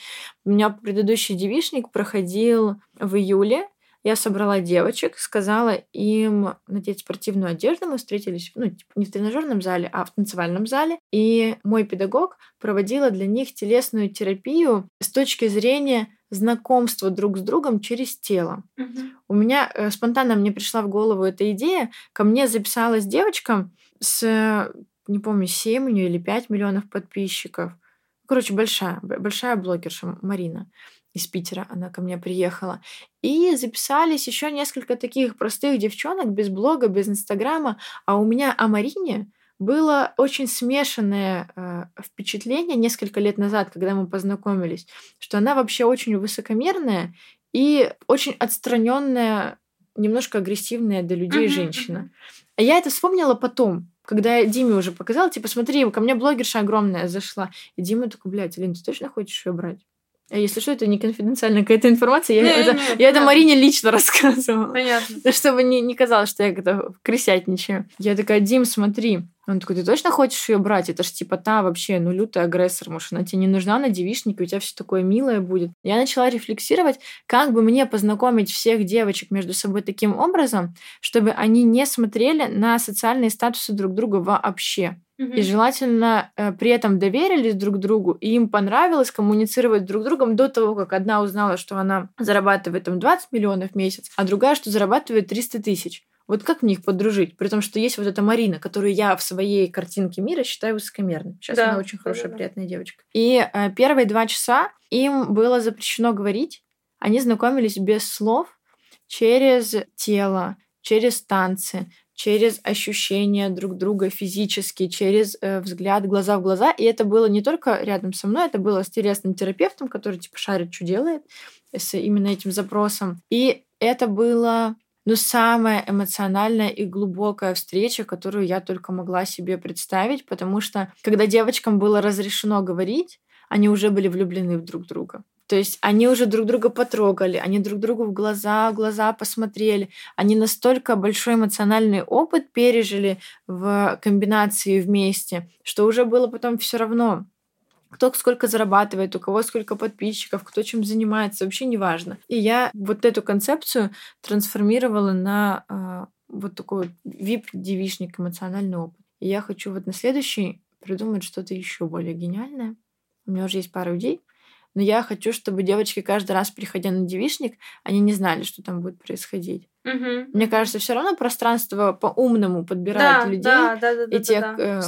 У меня предыдущий девишник проходил в июле. Я собрала девочек, сказала им надеть спортивную одежду. Мы встретились, ну, типа, не в тренажерном зале, а в танцевальном зале. И мой педагог проводила для них телесную терапию с точки зрения знакомства друг с другом через тело. Мгм. У меня э, спонтанно мне пришла в голову эта идея. Ко мне записалась девочка с э, не помню, 7 у нее или 5 миллионов подписчиков. Короче, большая, большая блогерша Марина из Питера, она ко мне приехала. И записались еще несколько таких простых девчонок без блога, без инстаграма. А у меня о Марине было очень смешанное э, впечатление несколько лет назад, когда мы познакомились, что она вообще очень высокомерная и очень отстраненная, немножко агрессивная до людей uh-huh, женщина. А я это вспомнила потом, когда я Диме уже показала, типа, смотри, ко мне блогерша огромная зашла. И Дима такой, блядь, Алин, ты точно хочешь ее брать? А если что, это не конфиденциальная какая-то информация. Я, не, это, не, я это Марине лично рассказывала. Понятно. (laughs) Чтобы не, не казалось, что я как-то крысятничаю. Я такая, Дим, смотри. Он такой, ты точно хочешь ее брать? Это ж типа та вообще, ну, лютый агрессор. Может, она тебе не нужна на девичнике, у тебя все такое милое будет. Я начала рефлексировать, как бы мне познакомить всех девочек между собой таким образом, чтобы они не смотрели на социальные статусы друг друга вообще. И желательно э, при этом доверились друг другу, и им понравилось коммуницировать друг с другом до того, как одна узнала, что она зарабатывает там 20 миллионов в месяц, а другая, что зарабатывает 300 тысяч. Вот как мне их подружить? При том, что есть вот эта Марина, которую я в своей картинке мира считаю высокомерной. Сейчас да. она очень хорошая, да, приятная девочка. И э, первые два часа им было запрещено говорить. Они знакомились без слов через тело, через танцы, через ощущения друг друга физически, через э, взгляд глаза в глаза. И это было не только рядом со мной, это было с телесным терапевтом, который типа шарит, что делает, с именно этим запросом. И это было ну, самая эмоциональная и глубокая встреча, которую я только могла себе представить, потому что когда девочкам было разрешено говорить, они уже были влюблены в друг друга. То есть они уже друг друга потрогали, они друг другу в глаза, в глаза посмотрели. Они настолько большой эмоциональный опыт пережили в комбинации вместе, что уже было потом все равно, кто сколько зарабатывает, у кого сколько подписчиков, кто чем занимается, вообще не важно. И я вот эту концепцию трансформировала на э, вот такой вип-девишник, эмоциональный опыт. И я хочу вот на следующий придумать что-то еще более гениальное. У меня уже есть пара идей, но я хочу, чтобы девочки каждый раз, приходя на девичник, они не знали, что там будет происходить. Угу. Мне кажется, все равно пространство по-умному подбирает да, людей да, да, да, и да, тех, да, э,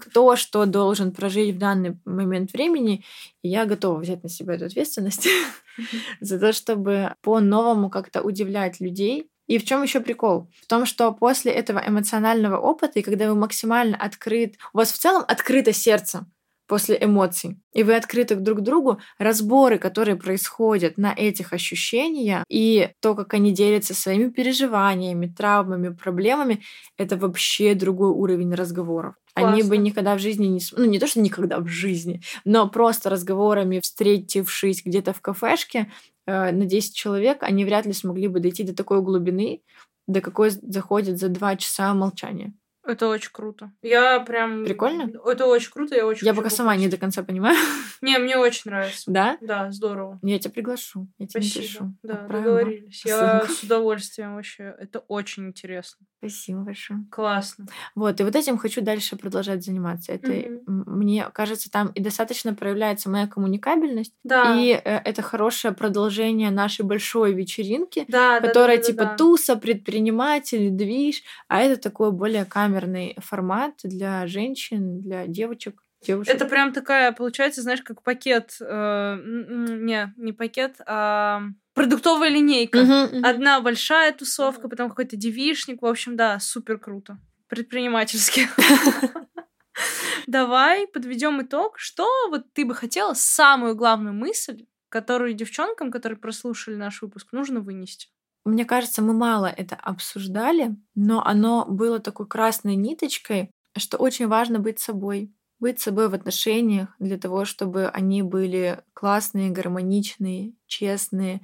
кто что должен прожить в данный момент времени. И я готова взять на себя эту ответственность (laughs) за то, чтобы по-новому как-то удивлять людей. И в чем еще прикол? В том, что после этого эмоционального опыта, и когда вы максимально открыт, у вас в целом открыто сердце, после эмоций, и вы открыты друг к другу, разборы, которые происходят на этих ощущениях, и то, как они делятся своими переживаниями, травмами, проблемами, это вообще другой уровень разговоров. Классно. Они бы никогда в жизни не... Ну, не то, что никогда в жизни, но просто разговорами, встретившись где-то в кафешке э, на 10 человек, они вряд ли смогли бы дойти до такой глубины, до какой заходит за два часа молчания. Это очень круто. Я прям... Прикольно? Это очень круто, я очень Я пока сама не до конца понимаю. (laughs) Не, мне очень нравится. Да? Да, здорово. Я тебя приглашу. Я тебе Спасибо. напишу. Да, договорились. Я с удовольствием вообще. Это очень интересно. Спасибо большое. Классно. Вот, и вот этим хочу дальше продолжать заниматься. Это, Мгм. мне кажется, там и достаточно проявляется моя коммуникабельность, Да. и э, это хорошее продолжение нашей большой вечеринки, Да, да, которая да, да, типа да. туса, предприниматель, движ, а это такой более камерный формат для женщин, для девочек. Девушек. Это прям такая, получается, знаешь, как пакет. э, не, не пакет, а продуктовая линейка. Мгм, мгм. Одна большая тусовка, потом какой-то девишник. В общем, да, супер круто. Предпринимательски. (laughs) Давай подведем итог. Что вот ты бы хотела самую главную мысль, которую девчонкам, которые прослушали наш выпуск, нужно вынести? Мне кажется, мы мало это обсуждали, но оно было такой красной ниточкой, что очень важно быть собой. Быть собой в отношениях для того, чтобы они были классные, гармоничные, честные.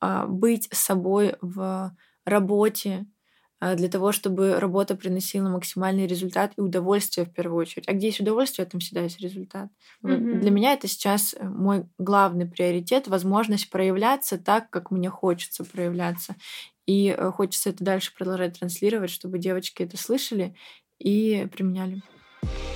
а, Быть собой в работе, для того, чтобы работа приносила максимальный результат и удовольствие в первую очередь. А где есть удовольствие, там всегда есть результат. Вот Мгм. Для меня это сейчас э, мой главный приоритет, возможность проявляться так, как мне хочется проявляться. И э, хочется это дальше продолжать транслировать, чтобы девочки это слышали и применяли.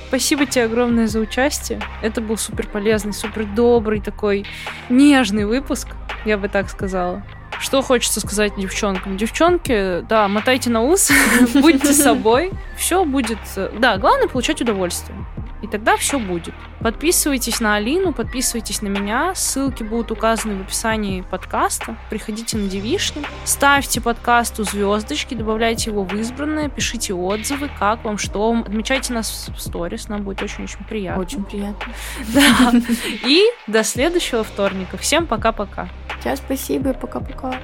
Спасибо тебе огромное за участие. Это был супер полезный, супер добрый такой нежный выпуск, я бы так сказала. Что хочется сказать девчонкам? Девчонки, да, мотайте на ус, (laughs) будьте собой, все будет... Да, главное получать удовольствие. И тогда все будет. Подписывайтесь на Алину, подписывайтесь на меня. Ссылки будут указаны в описании подкаста. Приходите на девишник. Ставьте подкасту звездочки, добавляйте его в избранное, пишите отзывы, как вам, что вам. Отмечайте нас в сторис, нам будет очень-очень приятно. Очень приятно. (laughs) Да. И до следующего вторника. Всем пока-пока. Сейчас спасибо пока-пока.